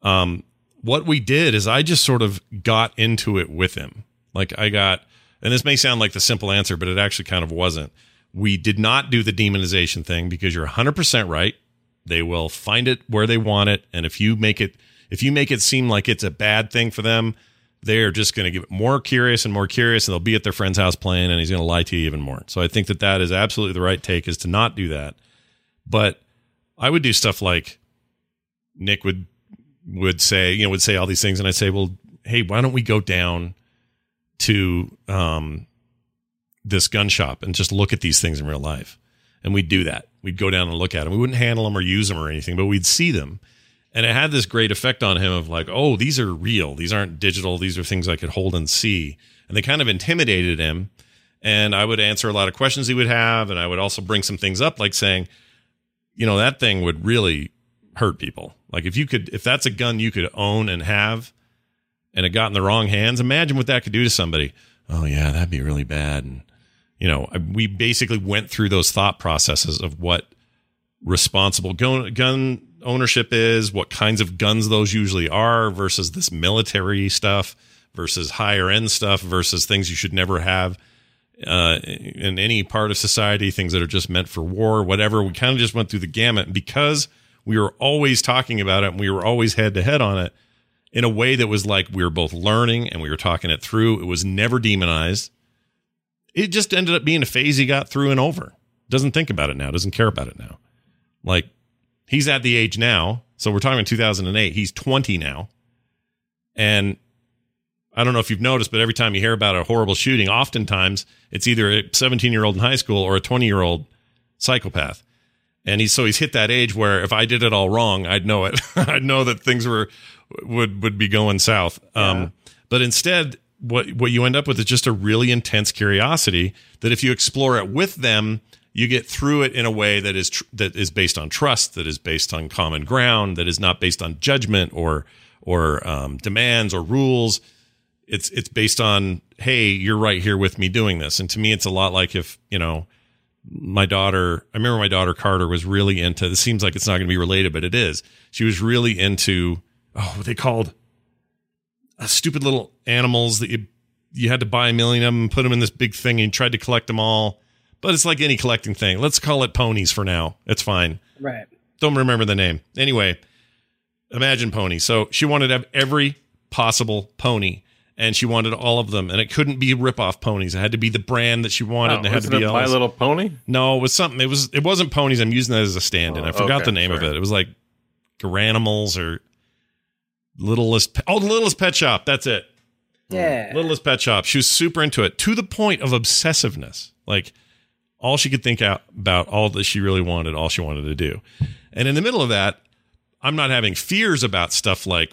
um, what we did is I just sort of got into it with him. Like I got, and this may sound like the simple answer, but it actually kind of wasn't. We did not do the demonization thing because you're 100% right. They will find it where they want it, and if you make it if you make it seem like it's a bad thing for them, they're just going to get more curious and more curious, and they'll be at their friend's house playing, and he's going to lie to you even more. So I think that that is absolutely the right take is to not do that. But I would do stuff like Nick would would say, you know, would say all these things, and I'd say, well, hey, why don't we go down to um, this gun shop and just look at these things in real life? And we'd do that. We'd go down and look at them. We wouldn't handle them or use them or anything, but we'd see them. And it had this great effect on him of like, oh, these are real. These aren't digital. These are things I could hold and see. And they kind of intimidated him. And I would answer a lot of questions he would have. And I would also bring some things up, like saying, you know, that thing would really hurt people. Like if you could, if that's a gun you could own and have and it got in the wrong hands, imagine what that could do to somebody. Oh, yeah, that'd be really bad. And, you know, we basically went through those thought processes of what responsible gun, gun ownership is, what kinds of guns those usually are versus this military stuff versus higher end stuff versus things you should never have uh, in any part of society, things that are just meant for war, whatever. We kind of just went through the gamut. Because we were always talking about it and we were always head to head on it in a way that was like we were both learning and we were talking it through, it was never demonized. It just ended up being a phase he got through and over. Doesn't think about it now, doesn't care about it now. Like he's at the age now. So we're talking 2008. He's 20 now. And I don't know if you've noticed, but every time you hear about a horrible shooting, oftentimes it's either a 17 year old in high school or a 20 year old psychopath. And he's so he's hit that age where if I did it all wrong, I'd know it. I'd know that things were would would be going south. Um, but instead, what what you end up with is just a really intense curiosity that if you explore it with them, you get through it in a way that is tr- that is based on trust, that is based on common ground, that is not based on judgment or or um, demands or rules. It's it's based on hey, you're right here with me doing this. And to me, it's a lot like if you know my daughter. I remember my daughter Carter was really into. This seems like it's not going to be related, but it is. She was really into oh, what they called Uh, stupid little animals that you you had to buy a million of them, put them in this big thing, and you tried to collect them all. But it's like any collecting thing. Let's call it ponies for now. It's fine. Right. Don't remember the name. Anyway, imagine pony. So she wanted to have every possible pony, and she wanted all of them, and it couldn't be rip-off ponies. It had to be the brand that she wanted, and it Oh, had to wasn't be it My. Little Pony? No, it was something. It was. It wasn't ponies. I'm using that as a stand-in. Oh, I forgot okay, the name of it. It was like Garanimals or Littlest. Oh, the Littlest Pet Shop. That's it. Yeah. Littlest Pet Shop. She was super into it to the point of obsessiveness. Like all she could think out about, all that she really wanted, all she wanted to do. And in the middle of that, I'm not having fears about stuff like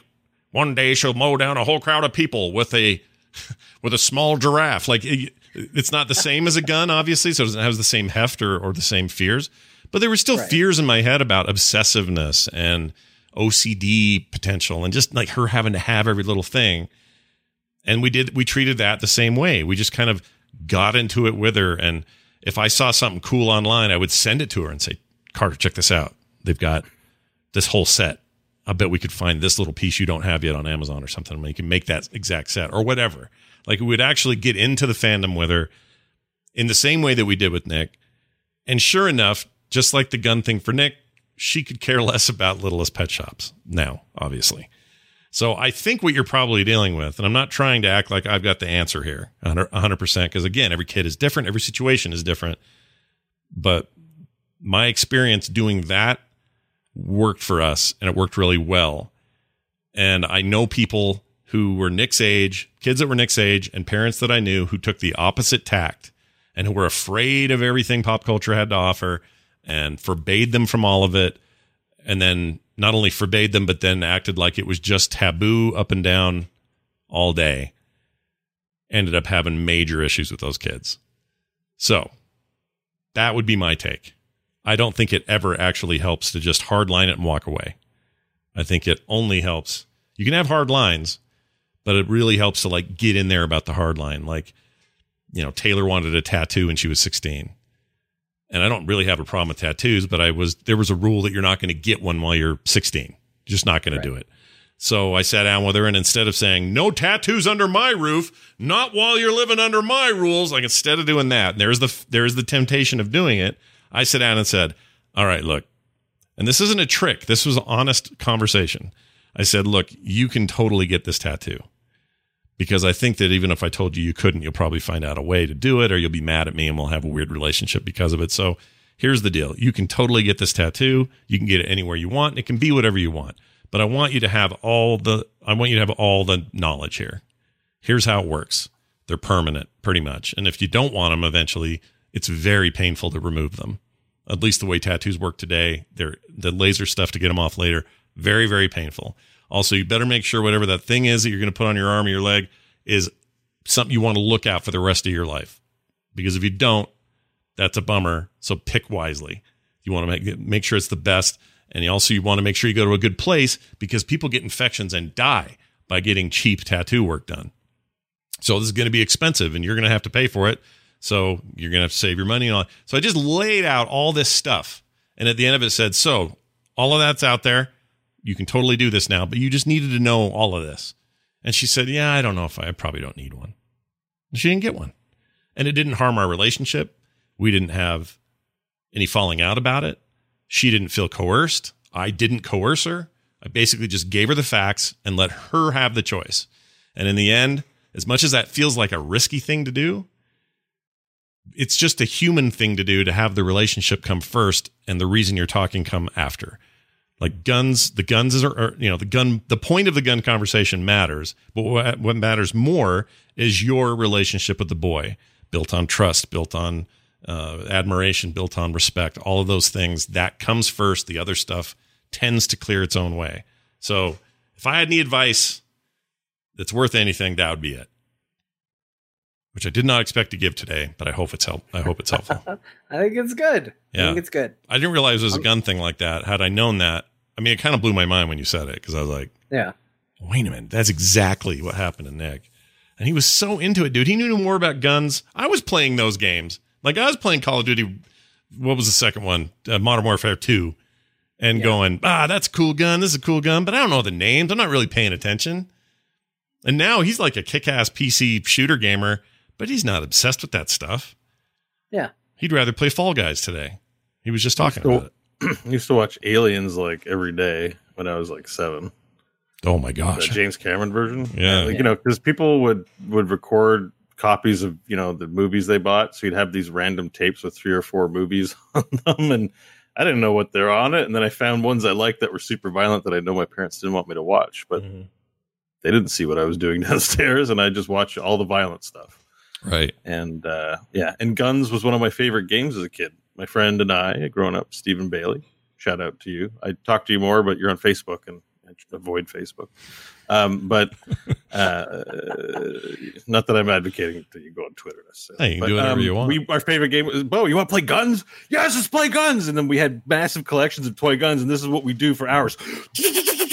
one day she'll mow down a whole crowd of people with a with a small giraffe. Like it- it's not the same as a gun, obviously, so it doesn't have the same heft or, or the same fears. But there were still Right. fears in my head about obsessiveness and OCD potential and just like her having to have every little thing. And we did we treated that the same way. We just kind of got into it with her. And if i saw something cool online i would send it to her and say carter check this out. They've got this whole set. I bet we could find this little piece you don't have yet on amazon or something. And you can make that exact set or whatever. Like we would actually get into the fandom with her in the same way that we did with nick. And sure enough just like the gun thing for nick she could care less about littlest pet shops now obviously so I think what you're probably dealing with, and I'm not trying to act like I've got the answer here 100%, because again, every kid is different, every situation is different. But my experience doing that worked for us and it worked really well. And I know people who were Nick's age, kids that were Nick's age, and parents that I knew who took the opposite tact and who were afraid of everything pop culture had to offer and forbade them from all of it and then not only forbade them, but then acted like it was just taboo up and down all day, ended up having major issues with those kids. So that would be my take. I don't think it ever actually helps to just hardline it and walk away. I think it only helps. You can have hard lines, but it really helps to like get in there about the hard line. Like, you know, Taylor wanted a tattoo when she was 16 and I don't really have a problem with tattoos, but I was there was a rule that you're not going to get one while you're 16. You're just not going to do it. So I sat down with her, and instead of saying no tattoos under my roof, not while you're living under my rules, like instead of doing that, there's the there's the temptation of doing it. I sat down and said, "All right, look, and this isn't a trick. This was an honest conversation." I said, "Look, you can totally get this tattoo." Because I think that even if I told you you couldn't, you'll probably find out a way to do it, or you'll be mad at me and we'll have a weird relationship because of it. So here's the deal you can totally get this tattoo. You can get it anywhere you want. It can be whatever you want. But I want you to have all the I want you to have all the knowledge here. Here's how it works. They're permanent, pretty much. And if you don't want them eventually, it's very painful to remove them. At least the way tattoos work today, they're the laser stuff to get them off later, very, very painful. Also, you better make sure whatever that thing is that you're going to put on your arm or your leg is something you want to look at for the rest of your life. Because if you don't, that's a bummer. So pick wisely. You want to make make sure it's the best, and you also you want to make sure you go to a good place because people get infections and die by getting cheap tattoo work done. So this is going to be expensive, and you're going to have to pay for it. So you're going to have to save your money on. So I just laid out all this stuff, and at the end of it said, "So all of that's out there. You can totally do this now, but you just needed to know all of this." And she said, "Yeah, I don't know if I, I probably don't need one." And she didn't get one, and it didn't harm our relationship. We didn't have any falling out about it. She didn't feel coerced. I didn't coerce her. I basically just gave her the facts and let her have the choice. And in the end, as much as that feels like a risky thing to do, it's just a human thing to do to have the relationship come first and the reason you're talking come after. Like guns, the guns are, are you know, the gun, the point of the gun conversation matters, but what, what matters more is your relationship with the boy, built on trust, built on uh, admiration, built on respect, all of those things. That comes first. The other stuff tends to clear its own way. So if I had any advice that's worth anything, that would be it. which I did not expect to give today, but I hope it's help. I hope it's helpful. I think it's good. Yeah. I think it's good. I didn't realize it was a gun thing like that. Had I known that, I mean, it kind of blew my mind when you said it because I was like, Yeah. wait a minute, that's exactly what happened to Nick. And he was so into it, dude. He knew more about guns. I was playing those games. Like I was playing Call of Duty. What was the second one? Uh, Modern Warfare 2. And going, ah, that's a cool gun. This is a cool gun. But I don't know the names. I'm not really paying attention. And now he's like a kick ass PC shooter gamer, but he's not obsessed with that stuff. Yeah. He'd rather play Fall Guys today. He was just talking So- about it. I used to watch Aliens like every day when I was like seven. Oh my The gosh. James Cameron version. Yeah. Like, you know, because people would would record copies of you know the movies they bought, so you'd have these random tapes with three or four movies on them, and I didn't know what they're on it, and then I found ones I liked that were super violent that I know my parents didn't want me to watch, but Mhm. they didn't see what I was doing downstairs, and I just watched all the violent stuff. Right. And uh, yeah, and Guns was one of my favorite games as a kid. My friend and I, growing up, Stephen Bailey. Shout out to you. I talk to you more, but you're on Facebook and I avoid Facebook. Um, but uh, not that I'm advocating that you go on Twitter. necessarily. Hey, you can But, do whatever um, you want. We, our favorite game was, Bo, you want to play guns? Yes, let's play guns. And then we had massive collections of toy guns, and this is what we do for hours.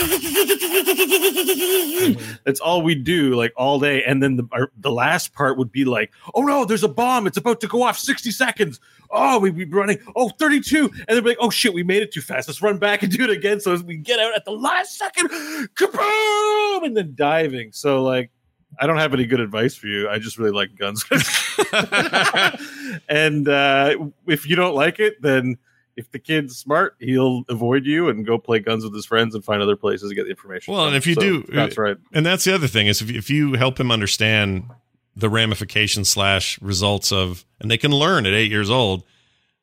That's all we do, like all day. And then the our, the last part would be like, "Oh no, there's a bomb! It's about to go off. Sixty seconds. Oh, we'd be running. Oh, 32. and they'd be like, "Oh shit, we made it too fast. Let's run back and do it again." So as we get out at the last second, kaboom, and then diving. So like, I don't have any good advice for you. I just really like guns. and uh, if you don't like it, then if the kid's smart, he'll avoid you and go play guns with his friends and find other places to get the information. Well, and if you So do- that's uh, right. And that's the other thing is if, if you help him understand the ramifications slash results of, and they can learn at eight years old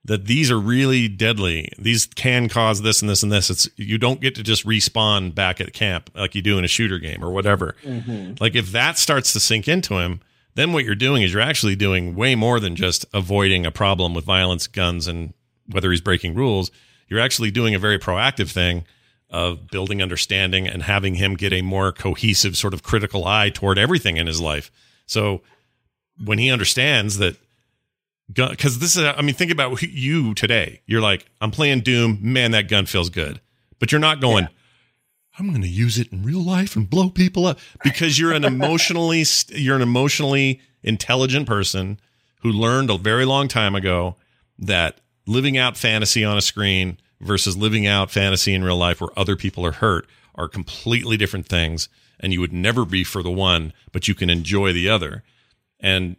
that these are really deadly. These can cause this and this and this. It's you don't get to just respawn back at camp like you do in a shooter game or whatever. Mm-hmm. Like if that starts to sink into him, then what you're doing is you're actually doing way more than just avoiding a problem with violence, guns, and whether he's breaking rules. You're actually doing a very proactive thing of building understanding and having him get a more cohesive sort of critical eye toward everything in his life. So when he understands that because this is i mean think about you today you're like i'm playing doom man that gun feels good but you're not going i'm going to use it in real life and blow people up because you're an emotionally you're an emotionally intelligent person who learned a very long time ago that living out fantasy on a screen versus living out fantasy in real life where other people are hurt are completely different things and you would never be for the one but you can enjoy the other and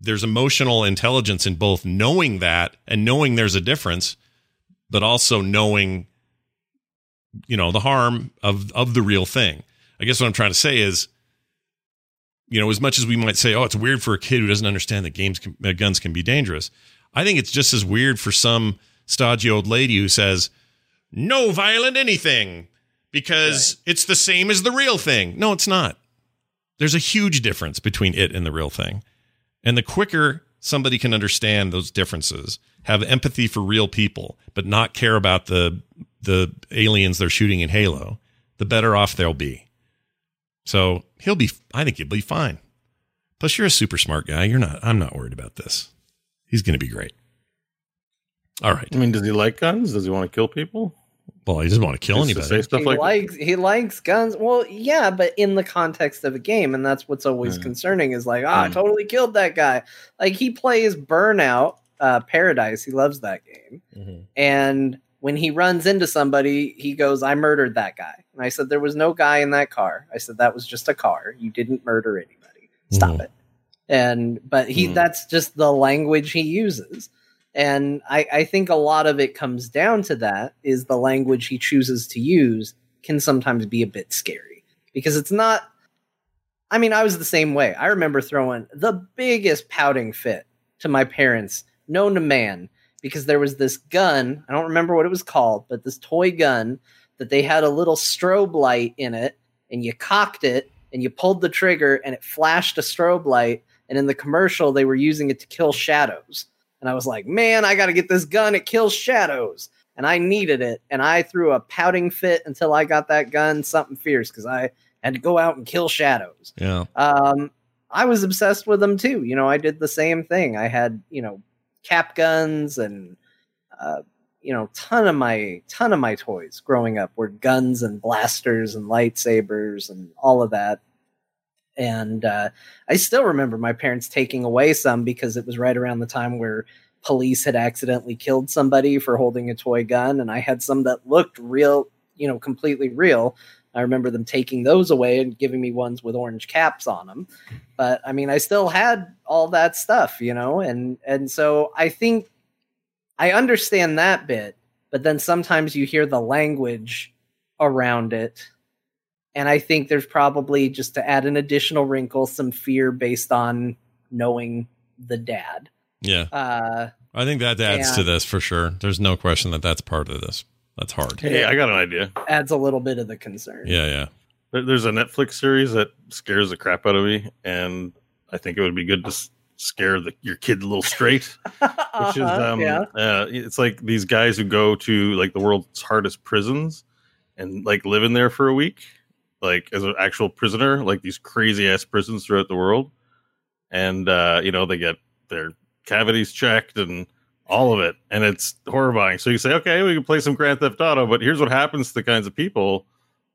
there's emotional intelligence in both knowing that and knowing there's a difference, but also knowing, you know, the harm of of the real thing. I guess what I'm trying to say is, you know, as much as we might say, oh, it's weird for a kid who doesn't understand that games can, uh, guns can be dangerous. I think it's just as weird for some stodgy old lady who says, no violent anything because it's the same as the real thing. No, it's not. There's a huge difference between it and the real thing. And the quicker somebody can understand those differences, have empathy for real people, but not care about the the aliens they're shooting in Halo, the better off they'll be. So he'll be I think he'll be fine. Plus you're a super smart guy. You're not I'm not worried about this. He's gonna be great. All right. I mean, does he like guns? Does he want to kill people? Well, he doesn't want to kill Just to anybody. say stuff he like likes he likes guns. Well, yeah, but in the context of a game, and that's what's always Yeah. concerning. Is like, ah, I Mm. totally killed that guy. Like he plays Burnout uh, Paradise. He loves that game, Mhm. and when he runs into somebody, he goes, "I murdered that guy." And I said, "There was no guy in that car." I said, "That was just a car. You didn't murder anybody. Stop Mhm. it." And but he Mhm. that's just the language he uses. And I, I think a lot of it comes down to that is the language he chooses to use can sometimes be a bit scary because it's not. I mean, I was the same way. I remember throwing the biggest pouting fit to my parents, known to man, because there was this gun. I don't remember what it was called, but this toy gun that they had a little strobe light in it, and you cocked it and you pulled the trigger and it flashed a strobe light. And in the commercial, they were using it to kill shadows. And I was like, man, I got to get this gun. It kills shadows. And I needed it. And I threw a pouting fit until I got that gun, something fierce, because I had to go out and kill shadows. Yeah. Um, I was obsessed with them too. You know, I did the same thing. I had, you know, cap guns and uh, you know, ton of my ton of my toys growing up were guns and blasters and lightsabers and all of that. And uh, I still remember my parents taking away some because it was right around the time where police had accidentally killed somebody for holding a toy gun, and I had some that looked real, you know, completely real. I remember them taking those away and giving me ones with orange caps on them. But I mean, I still had all that stuff, you know, and and so I think I understand that bit, but then sometimes you hear the language around it. And I think there's probably just to add an additional wrinkle, some fear based on knowing the dad. Yeah. Uh, I think that adds to this for sure. There's no question that that's part of this. That's hard. Hey, I got an idea. adds a little bit of the concern. Yeah, yeah. There's a Netflix series that scares the crap out of me, and I think it would be good to scare the, your kid a little straight. Which is, Uh-huh, um, yeah. uh, it's like these guys who go to like the world's hardest prisons and like live in there for a week, like as an actual prisoner, like these crazy ass prisons throughout the world, and uh, you know they get their cavities checked and all of it, and it's horrifying. So you say, okay, we can play some Grand Theft Auto, but here's what happens to the kinds of people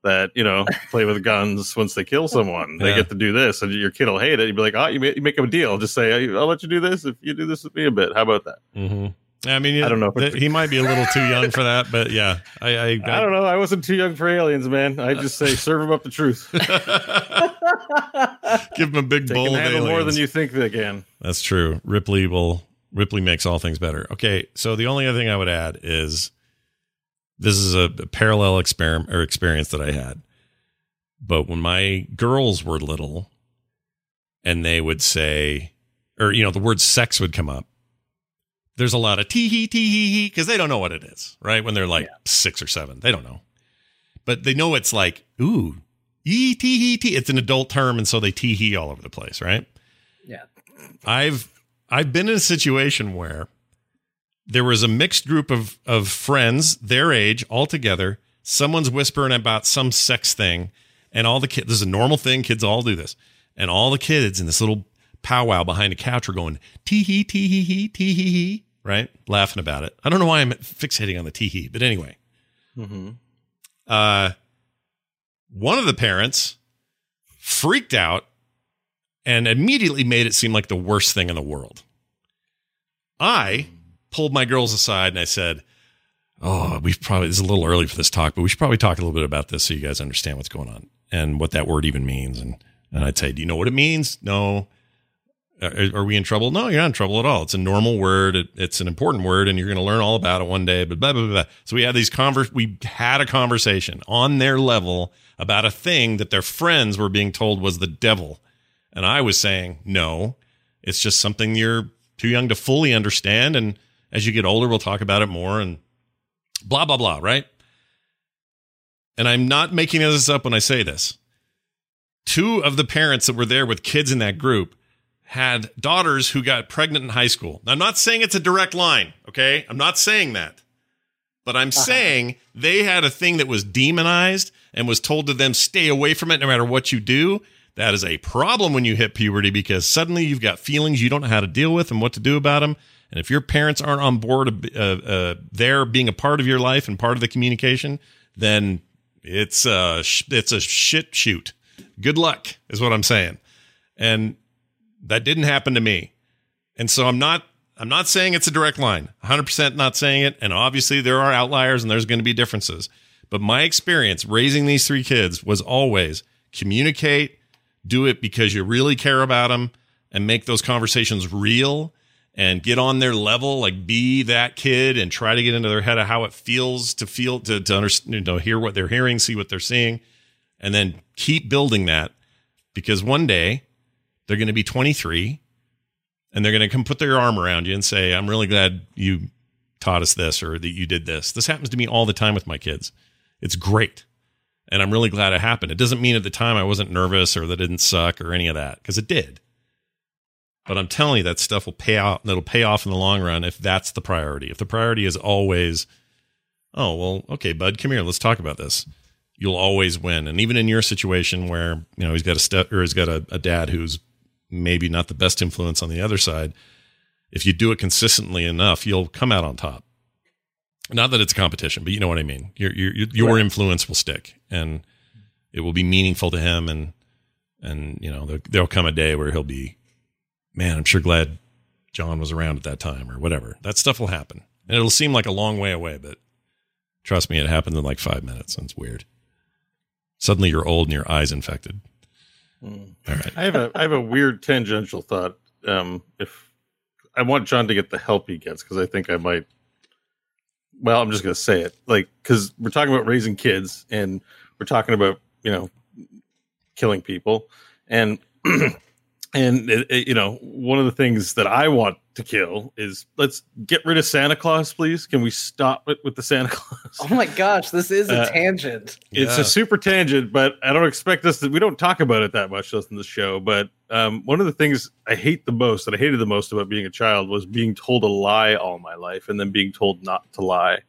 that you know play with guns once they kill someone. They Yeah. get to do this, and your kid will hate it. You'd be like, oh, you make, you make a deal. Just say, I'll let you do this if you do this with me a bit. How about that? hmm I mean, I don't know he might be a little too young for that, but yeah, I, I, I don't know. I wasn't too young for aliens, man. I just say serve them up the truth. give him a big They bowl can of handle more than you think they can. That's true. Ripley will Ripley makes all things better. Okay, so the only other thing I would add is this is a, a parallel experiment or experience that I had. But when my girls were little and they would say or you know the word sex would come up. There's a lot of tee hee tee hee hee because they don't know what it is, right? When they're like 6 or 7. They don't know. But they know it's like ooh, ee tee hee tee. It's an adult term and so they tee hee all over the place, right? Yeah. I've I've been in a situation where there was a mixed group of of friends their age all together. Someone's whispering about some sex thing, and all the kids. This is a normal thing. Kids all do this, and all the kids in this little powwow behind a couch are going tee hee tee hee hee tee hee hee, right? Laughing about it. I don't know why I'm fixating on the tee hee, but anyway. Uh, one of the parents freaked out and immediately made it seem like the worst thing in the world. I pulled my girls aside and I said, Oh, we've probably, this is a little early for this talk, but we should probably talk a little bit about this so you guys understand what's going on and what that word even means. And, and I'd say, Do you know what it means? No. Uh, are, are we in trouble? No, you're not in trouble at all. It's a normal word. It, it's an important word, and you're going to learn all about it one day. But blah blah blah. blah. So we had these convers. We had a conversation on their level about a thing that their friends were being told was the devil, and I was saying no. It's just something you're too young to fully understand, and as you get older, we'll talk about it more. And blah blah blah. Right. And I'm not making this up when I say this. Two of the parents that were there with kids in that group had daughters who got pregnant in high school. Now, I'm not saying it's a direct line, okay? I'm not saying that. But I'm saying they had a thing that was demonized and was told to them stay away from it no matter what you do. That is a problem when you hit puberty because suddenly you've got feelings you don't know how to deal with and what to do about them. And if your parents aren't on board, uh, uh, there being a part of your life and part of the communication, then it's a it's a shit shoot. Good luck is what I'm saying. And that didn't happen to me. And so I'm not I'm not saying it's a direct line. 100% not saying it and obviously there are outliers and there's going to be differences. But my experience raising these three kids was always communicate, do it because you really care about them and make those conversations real and get on their level like be that kid and try to get into their head of how it feels to feel to to understand you know hear what they're hearing, see what they're seeing and then keep building that because one day they're going to be 23 and they're going to come put their arm around you and say, I'm really glad you taught us this or that you did this. This happens to me all the time with my kids. It's great. And I'm really glad it happened. It doesn't mean at the time I wasn't nervous or that it didn't suck or any of that because it did. But I'm telling you that stuff will pay out that'll pay off in the long run if that's the priority. If the priority is always, oh, well, okay, bud, come here, let's talk about this. You'll always win. And even in your situation where, you know, he's got a step or he's got a, a dad who's maybe not the best influence on the other side. If you do it consistently enough, you'll come out on top. Not that it's a competition, but you know what I mean. Your your your influence will stick, and it will be meaningful to him, and and you know there, there'll come a day where he'll be, man, I'm sure glad John was around at that time, or whatever. That stuff will happen, and it'll seem like a long way away, but trust me, it happened in like five minutes, and it's weird. Suddenly, you're old and your eyes infected. All right. I have a I have a weird tangential thought. Um, if I want John to get the help he gets, because I think I might. Well, I'm just going to say it, like because we're talking about raising kids, and we're talking about you know killing people, and and it, it- you know one of the things that I want to kill is let's get rid of Santa Claus, please. Can we stop it with the Santa Claus? Oh my gosh, this is a Uh, tangent. It's Yeah. a super tangent, but I don't expect us to. We don't talk about it that much just in the show. But um, one of the things I hate the most, that I hated the most about being a child, was being told a lie all my life, and then being told not to lie.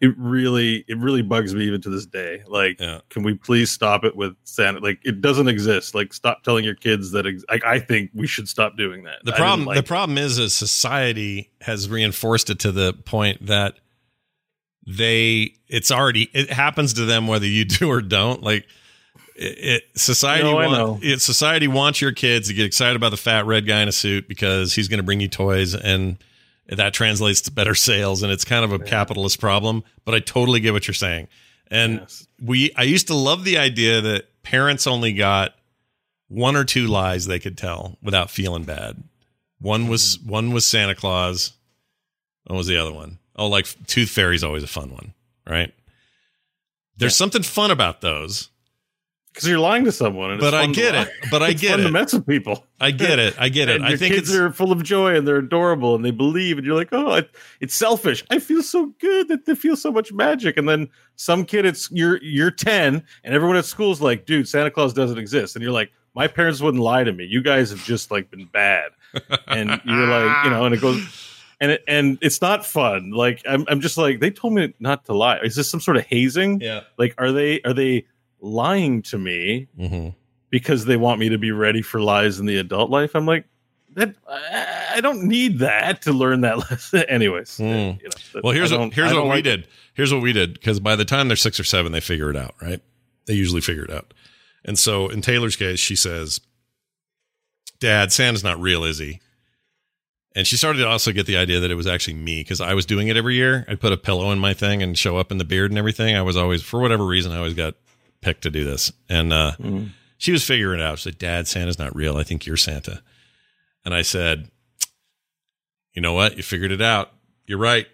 It really, it really bugs me even to this day. Like, Yeah. can we please stop it with Santa? Like, it doesn't exist. Like, stop telling your kids that. Ex- like, I think we should stop doing that. The problem like the problem is is society has reinforced it to the point that they it's already it happens to them whether you do or don't like it, it society No, I want- know. it, society wants your kids to get excited about the fat red guy in a suit because he's going to bring you toys and that translates to better sales and it's kind of a capitalist problem but i totally get what you're saying. And Yes. we i used to love the idea that parents only got one or two lies they could tell without feeling bad. One was mm-hmm. one was santa claus. What was the other one? Oh, like tooth fairy's always a fun one right? There's something fun about those because you're lying to someone. And but it's i get it. But i It's get fun to it. mess with people. i get it. I get it. I think kids it's are full of joy and they're adorable and they believe and you're like oh it's selfish. I feel so good that they feel so much magic. And then some kid it's you're you're 10 and everyone at school is like dude santa claus doesn't exist. And you're like my parents wouldn't lie to me. You guys have just like been bad. And you're like you know and it goes and it, and it's not fun. Like I'm, I'm just like they told me not to lie. Is this some sort of hazing? Yeah. Like are they are they lying to me hmm because they want me to be ready for lies in the adult life. I'm like, that I don't need that to learn that lesson. Anyways, Hmm. you know, Well, here's what here's what don't we did. Here's what we did because by the time they're six or seven, they figure it out, right? They usually figure it out. And so in Taylor's case, she says, "Dad, Santa's not real, is he?" And she started to also get the idea that it was actually me because I was doing it every year. I'd put a pillow in my thing and show up in the beard and everything. I was always, for whatever reason, I always got picked to do this. And uh, Mm. she was figuring it out. She said, Dad, Santa's not real. I think you're Santa. And I said, You know what? You figured it out. You're right.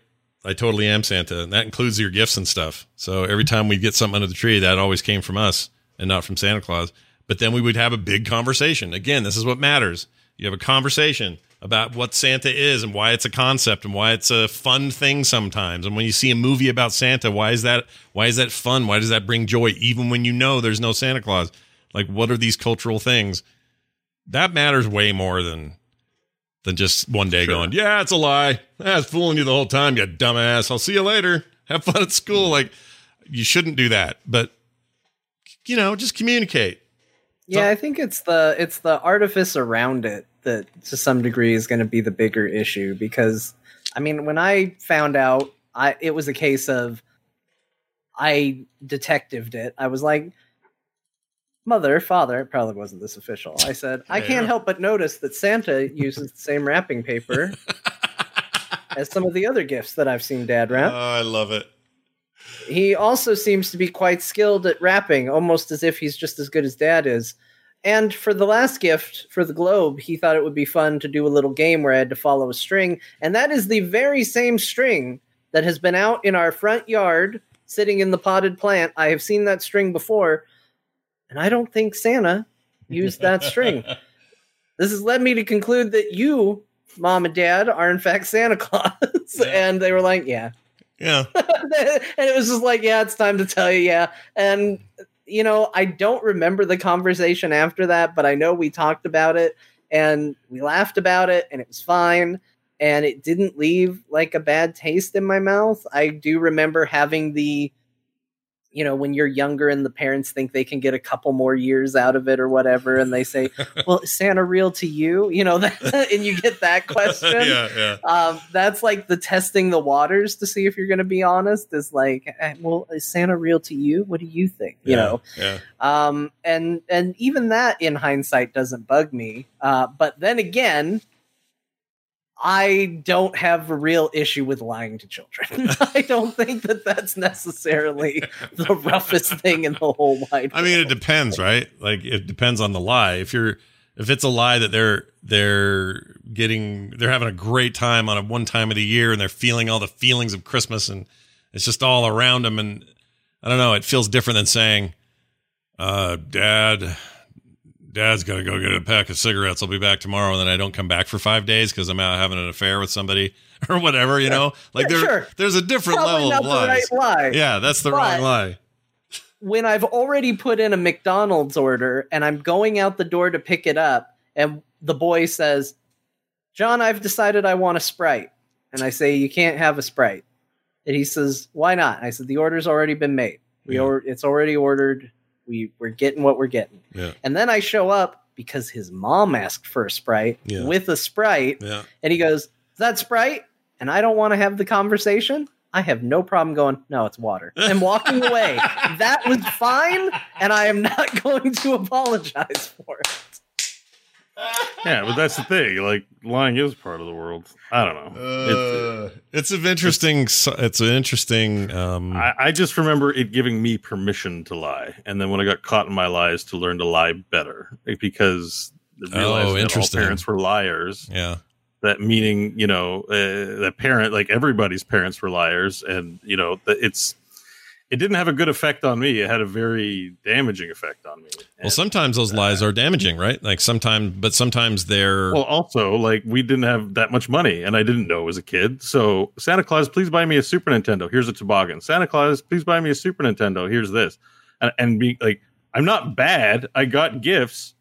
I totally am Santa. And that includes your gifts and stuff. So every time we get something under the tree, that always came from us and not from Santa Claus. But then we would have a big conversation. Again, this is what matters. You have a conversation about what Santa is and why it's a concept and why it's a fun thing sometimes. And when you see a movie about Santa, why is that why is that fun? Why does that bring joy even when you know there's no Santa Claus? Like what are these cultural things? That matters way more than than just one day Sure. going, "Yeah, it's a lie. Ah, That's fooling you the whole time, you dumbass. I'll see you later. Have fun at school." Like you shouldn't do that. But you know, just communicate. Yeah, I think it's the it's the artifice around it that to some degree is going to be the bigger issue because I mean, when I found out, I it was a case of I detectived it. I was like, "Mother, father, it probably wasn't this official." I said, "I can't help but notice that Santa uses the same wrapping paper as some of the other gifts that I've seen Dad wrap." Oh, I love it. He also seems to be quite skilled at rapping, almost as if he's just as good as dad is. And for the last gift, for the globe, he thought it would be fun to do a little game where I had to follow a string. And that is the very same string that has been out in our front yard, sitting in the potted plant. I have seen that string before, and I don't think Santa used that string. This has led me to conclude that you, mom and dad, are in fact Santa Claus. and they were like, yeah, Yeah. and it was just like, yeah, it's time to tell you, yeah. And you know, I don't remember the conversation after that, but I know we talked about it and we laughed about it and it was fine and it didn't leave like a bad taste in my mouth. I do remember having the you know, when you're younger and the parents think they can get a couple more years out of it or whatever, and they say, "Well, is Santa real to you?" You know, that, and you get that question. yeah, yeah. Um, that's like the testing the waters to see if you're going to be honest. Is like, eh, well, is Santa real to you? What do you think? You yeah, know, yeah. um, and and even that in hindsight doesn't bug me. Uh, but then again, I don't have a real issue with lying to children. I don't think that that's necessarily the roughest thing in the whole wide. I mean, it depends, right? Like it depends on the lie. If you're if it's a lie that they're they're getting they're having a great time on a one time of the year and they're feeling all the feelings of Christmas and it's just all around them and I don't know, it feels different than saying, uh, dad dad's got to go get a pack of cigarettes. I'll be back tomorrow and then I don't come back for 5 days cuz I'm out having an affair with somebody or whatever, you know? Like Yeah, there sure. there's a different Probably level of the lies. right lie. Yeah, that's the But- wrong lie. when I've already put in a McDonald's order and I'm going out the door to pick it up, and the boy says, John, I've decided I want a Sprite. And I say, You can't have a Sprite. And he says, Why not? I said, The order's already been made. We Yeah. or- it's already ordered. We, we're getting what we're getting. Yeah. And then I show up because his mom asked for a Sprite Yeah. with a Sprite. Yeah. And he goes, that Sprite? And I don't want to have the conversation. I have no problem going, No, it's water. And walking away. that was fine. And I am not going to apologize for it. Yeah, but that's the thing. Like lying is part of the world. I don't know. It's- Uh, it's an interesting. It's an interesting. Um, I, I just remember it giving me permission to lie, and then when I got caught in my lies, to learn to lie better because I realized Oh, that all parents were liars. yeah, That meaning, you know, uh, that parent, like everybody's parents were liars, and you know, it's it didn't have a good effect on me. It had a very damaging effect on me. well, sometimes those lies are damaging, right? Like sometimes, but sometimes they're. Well, also, like we didn't have that much money, and I didn't know as a kid. So, Santa Claus, please buy me a Super Nintendo. Here's a toboggan. Santa Claus, please buy me a Super Nintendo. Here's this, and, and be like, I'm not bad. I got gifts,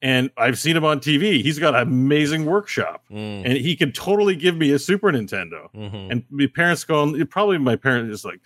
and I've seen him on TV. He's got an amazing workshop, Mm, and he could totally give me a Super Nintendo. mhm. And my parents going, probably my parents is like,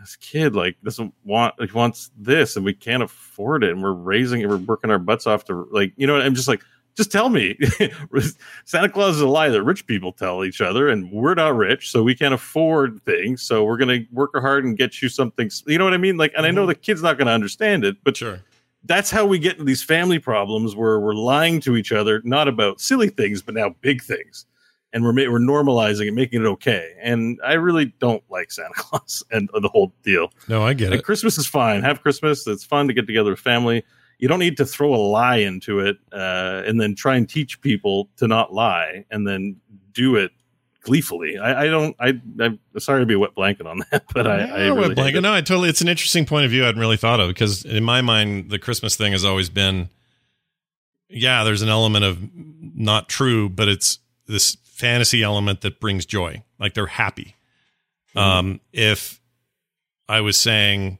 this kid like doesn't want like wants this, and we can't afford it, and we're raising it, we're working our butts off to like, you know. what I'm just like, just tell me, Santa Claus is a lie that rich people tell each other, and we're not rich, so we can't afford things. So we're gonna work hard and get you something. You know what I mean? Like, and I know mm-hmm. the kid's not gonna understand it, but sure. that's how we get into these family problems where we're lying to each other, not about silly things, but now big things. And we're we're normalizing and making it okay. And I really don't like Santa Claus and the whole deal. No, I get Like it. Christmas is fine. Have Christmas. It's fun to get together with family. You don't need to throw a lie into it uh, and then try and teach people to not lie and then do it gleefully. I, I don't. I, I'm sorry to be a wet blanket on that, but I, I really wet blanket. it. No, I totally. It's an interesting point of view. I hadn't really thought of because in my mind, the Christmas thing has always been, yeah, there's an element of not true, but it's this fantasy element that brings joy. Like they're happy. Um, if I was saying,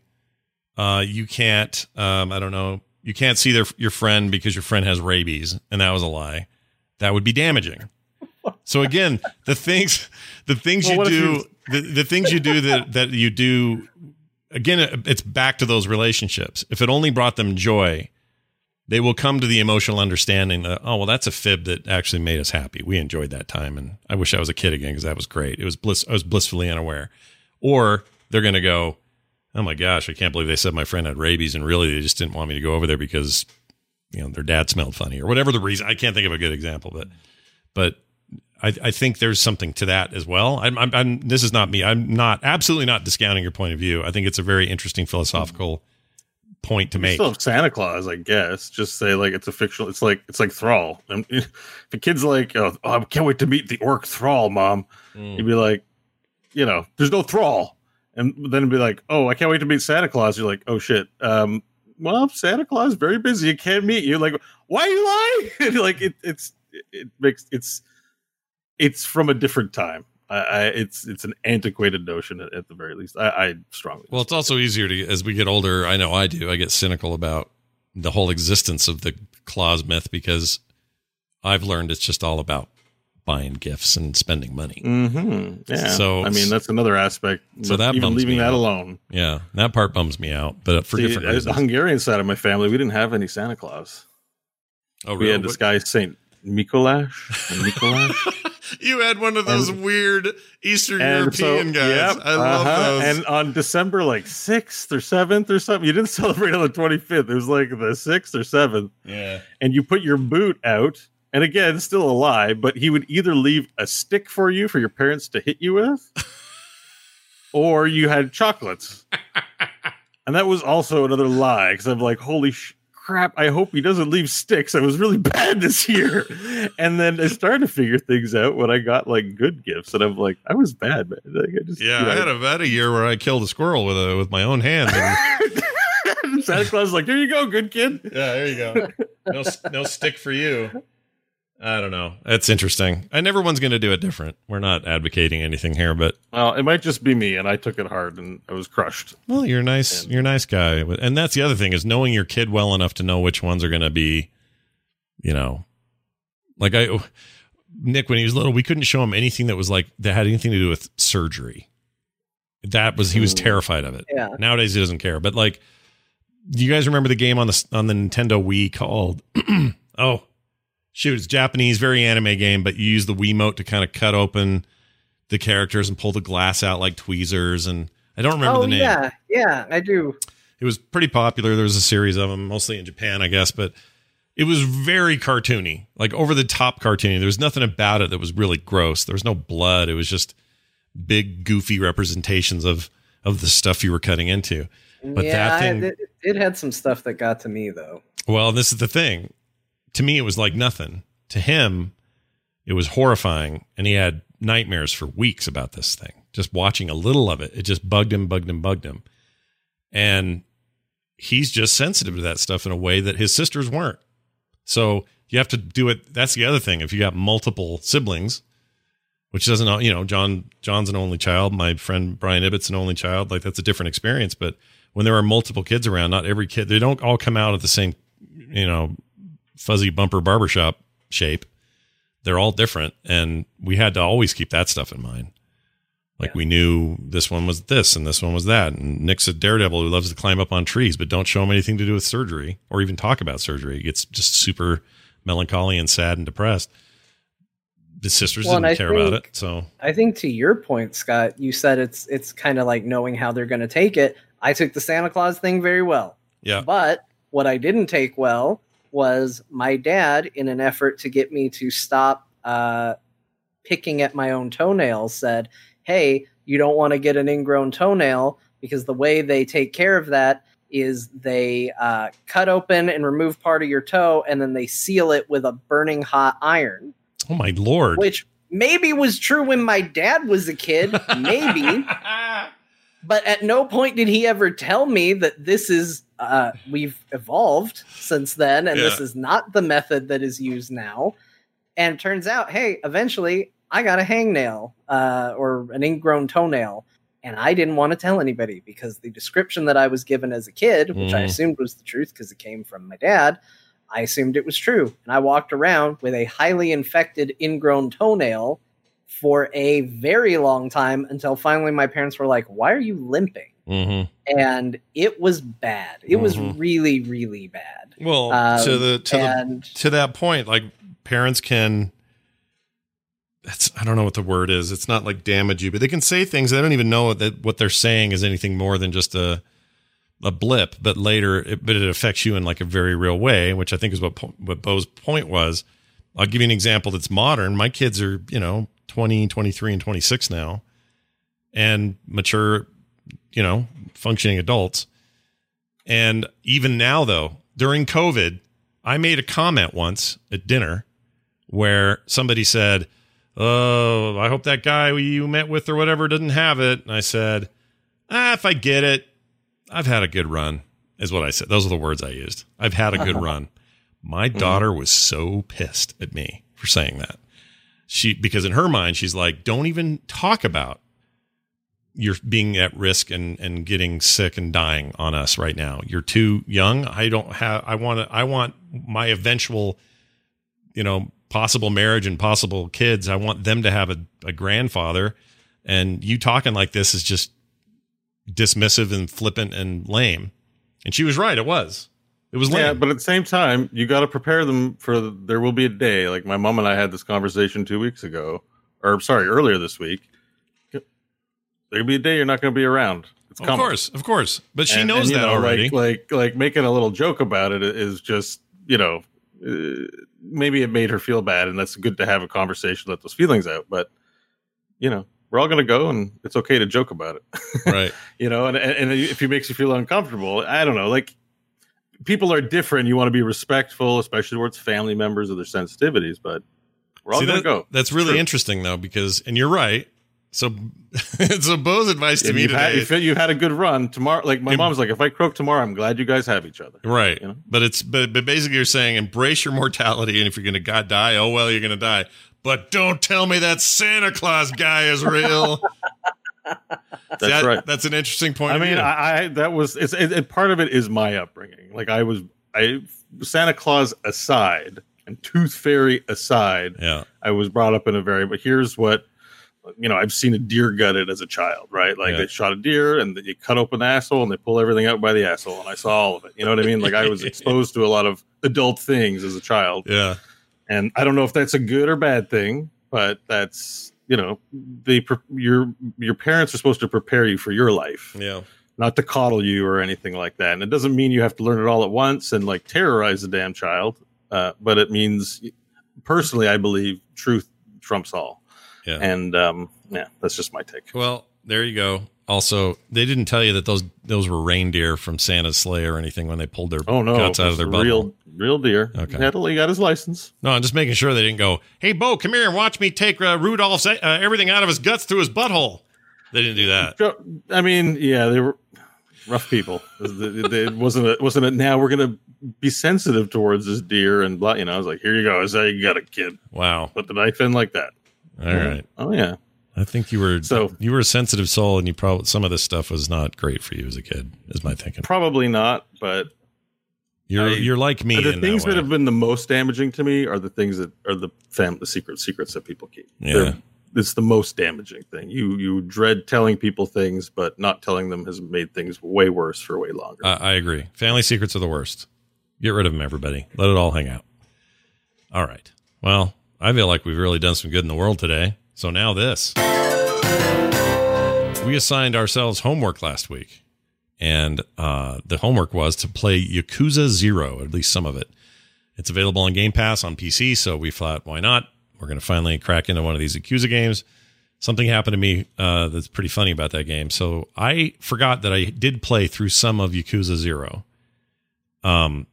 uh, you can't, um, I don't know, you can't see their your friend because your friend has rabies, and that was a lie, that would be damaging. So again, the things, the things Well, you do, the, the things you do that that you do, again, it's back to those relationships. If it only brought them joy, they will come to the emotional understanding that oh well, that's a fib that actually made us happy. We enjoyed that time, and I wish I was a kid again because that was great. It was bliss. I was blissfully unaware. Or they're going to go, oh my gosh, I can't believe they said my friend had rabies, and really they just didn't want me to go over there because you know their dad smelled funny or whatever the reason. I can't think of a good example, but but I, I think there's something to that as well. I'm, I'm, I'm this is not me. I'm not absolutely not discounting your point of view. I think it's a very interesting philosophical point to You make. Still have Santa Claus, I guess. Just say like it's a fictional. It's like it's like Thrall. And if a kid's like, oh, I can't wait to meet the orc Thrall, mom. Mm. You'd be like, you know, there's no Thrall, and then it'd be like, oh, I can't wait to meet Santa Claus. You're like, oh shit. Um, well, Santa Claus very busy. He can't meet you. Like, why are you lying? Like it, it's it makes it's it's from a different time. I, I it's it's an antiquated notion at, at the very least. I, I strongly Well, it's also easier to as we get older. I know I do. I get cynical about the whole existence of the Claus myth because I've learned it's just all about buying gifts and spending money. Mm-hmm. Yeah. So- I mean, that's another aspect. So that even leaving me that out. alone. Yeah, that part bums me out, but for See, different as the. Hungarian side of my family, we didn't have any Santa Claus. oh, really? We had this guy Saint Mikolash. Mikolash. You had one of those weird Eastern And so- European guys. yep, I love uh-huh. those. And on December like sixth or seventh or something, you didn't celebrate on the twenty fifth. It was like the sixth or seventh, yeah. and you put your boot out. And again, still a lie, but he would either leave a stick for you for your parents to hit you with, or you had chocolates. and that was also another lie because I'm like, holy sh- crap! I hope he doesn't leave sticks. I was really bad this year. and then I started to figure things out when I got like good gifts, and I'm like, I was bad, man. Like, I just, Yeah, you know, I had a, I had a year where I killed a squirrel with a with my own hand. And, Santa Claus is like, here you go, good kid. yeah, there you go. No no stick for you. I don't know. That's interesting. And everyone's going to do it different. We're not advocating anything here, but Well, it might just be me, and I took it hard, and I was crushed. well, you're a nice. You're a nice guy. And that's the other thing is knowing your kid well enough to know which ones are going to be, you know, like I, Nick when he was little, we couldn't show him anything that was like that had anything to do with surgery. That was he was mm. terrified of it. Yeah. Nowadays he doesn't care. But like, do you guys remember the game on the on the Nintendo Wii called? oh, shoot! It's Japanese, very anime game, but you use the Wiimote to kind of cut open the characters and pull the glass out like tweezers. And I don't remember oh the name. yeah, yeah, I do. It was pretty popular. There was a series of them, mostly in Japan, I guess, but it was very cartoony, like over the top cartoony. There was nothing about it that was really gross. There was no blood. It was just big, goofy representations of of the stuff you were cutting into. But yeah, that thing, it, it had some stuff that got to me though. well, this is the thing. To me, it was like nothing. To him, it was horrifying, and he had nightmares for weeks about this thing. Just watching a little of it, it just bugged him, bugged him, bugged him. And he's just sensitive to that stuff in a way that his sisters weren't. So you have to do it. That's the other thing. If you got multiple siblings, which doesn't, you know, John John's an only child. My friend Brian Ibbett's an only child. Like that's a different experience. But when there are multiple kids around, not every kid, they don't all come out at the same, you know, fuzzy bumper barbershop shape. They're all different, and we had to always keep that stuff in mind. Like we knew this one was this and this one was that. And Nick's a daredevil who loves to climb up on trees, but don't show him anything to do with surgery or even talk about surgery. He gets just super melancholy and sad and depressed. The sisters Well, didn't care about it. So I think to your point, Scot, you said it's it's kind of like knowing how they're going to take it. I took the Santa Claus thing very well. yeah. But what I didn't take well was my dad, in an effort to get me to stop uh, picking at my own toenails, said, Hey, you don't want to get an ingrown toenail because the way they take care of that is they uh, cut open and remove part of your toe and then they seal it with a burning hot iron, Oh my lord. which maybe was true when my dad was a kid. Maybe. But at no point did he ever tell me that this is uh, we've evolved since then and this is not the method that is used now. And it turns out hey eventually i got a hangnail uh, or an ingrown toenail and i didn't want to tell anybody because the description that i was given as a kid which i Mm. assumed was the truth because it came from my dad i assumed it was true. And i walked around with a highly infected ingrown toenail for a very long time until finally my parents were like, Why are you limping? hmm And it was bad. It was Mhm. really, really bad. Well, Um, to the to the and to that point, like parents can. That's I don't know what the word is. It's not like damage you, but they can say things. They don't even know that what they're saying is anything more than just a a blip. But later, it, but it affects you in like a very real way, which I think is what what Bo's point was. I'll give you an example that's modern. My kids are you know 20, 23, and twenty six now, and mature, you know, functioning adults. And even now, though, during COVID, I made a comment once at dinner where somebody said, Oh, I hope that guy you met with or whatever didn't have it. And I said, Ah, if I get it, I've had a good run, is what I said. Those are the words I used. I've had a good run. My daughter was so pissed at me for saying that. She, because in her mind, she's like, Don't even talk about you're being at risk and and getting sick and dying on us right now. You're too young. I don't have. I want to. I want my eventual, you know, possible marriage and possible kids. I want them to have a, a grandfather. And you talking like this is just dismissive and flippant and lame. And she was right. It was. It was lame. Yeah, but at the same time, you got to prepare them for the, there will be a day. Like my mom and I had this conversation two weeks ago, or sorry, earlier this week. There'll be a day you're not going to be around. It's of course, of course. But she And- knows and, that know, already. Like, like, like making a little joke about it is just, you know, uh, maybe it made her feel bad, and that's good to have a conversation, let those feelings out. But you know, we're all going to go, and it's okay to joke about it. right. you know, and and if it makes you feel uncomfortable, I don't know, like. People are different. You want to be respectful, especially towards family members of their sensitivities. But we're all See, that- go. That's really True. interesting though, because and you're right. So, so Bo's advice to me you've, today, you've, you've had a good run tomorrow. Like my mom's like, if I croak tomorrow, I'm glad you guys have each other. right? you know? But it's but but basically you're saying embrace your mortality, and if you're gonna god die, oh well, you're gonna die. But don't tell me that Santa Claus guy is real. That's That- right. That's an interesting point. I mean. I, I that was it's it, it, part of it is my upbringing. Like I was, I Santa Claus aside and Tooth Fairy aside, yeah, I was brought up in a very. But here's what you know: I've seen a deer gutted as a child, right? Like Yeah. they shot a deer and you cut open the asshole and they pull everything out by the asshole, and I saw all of it. You know what I mean? Like I was exposed to a lot of adult things as a child, yeah, and I don't know if that's a good or bad thing, but that's you know they pre- your your parents are supposed to prepare you for your life yeah. not to coddle you or anything like that. And it doesn't mean you have to learn it all at once and like terrorize the damn child. Uh, but it means, personally, I believe truth trumps all. Yeah. And um, yeah, that's just my take. Well, there you go. Also, they didn't tell you that those those were reindeer from Santa's sleigh or anything when they pulled their Oh no, guts out of their bubble. real real deer. Okay. He, got his license. No, I'm just making sure they didn't go, hey, Bo, come here and watch me take uh, Rudolph's uh, everything out of his guts through his butthole. They didn't do that. I mean, yeah, they were rough people. it wasn't it wasn't it. Now we're gonna be sensitive towards this deer and blah. You know, I was like, here you go. I was like, you got a kid. Wow. Put the knife in like that. All right. Oh yeah. I think you were So- you were a sensitive soul, and you probably some of this stuff was not great for you as a kid. Is my thinking. Probably not, but You're I- you're like me. the in things that, that, have been the most damaging to me are the things that are the fam the secret secrets that people keep. Yeah. They're- it's the most damaging thing. You you dread telling people things, but not telling them has made things way worse for way longer. I, I agree. Family secrets are the worst. Get rid of them, everybody. Let it all hang out. All right. Well, I feel like we've really done some good in the world today. So now this. We assigned ourselves homework last week, and uh, the homework was to play Yakuza Zero, at least some of it. It's available on Game Pass on PC, so we thought, why not? We're going to finally crack into one of these Yakuza games. Something happened to me uh, that's pretty funny about that game. So I forgot that I did play through some of Yakuza Zero. Um,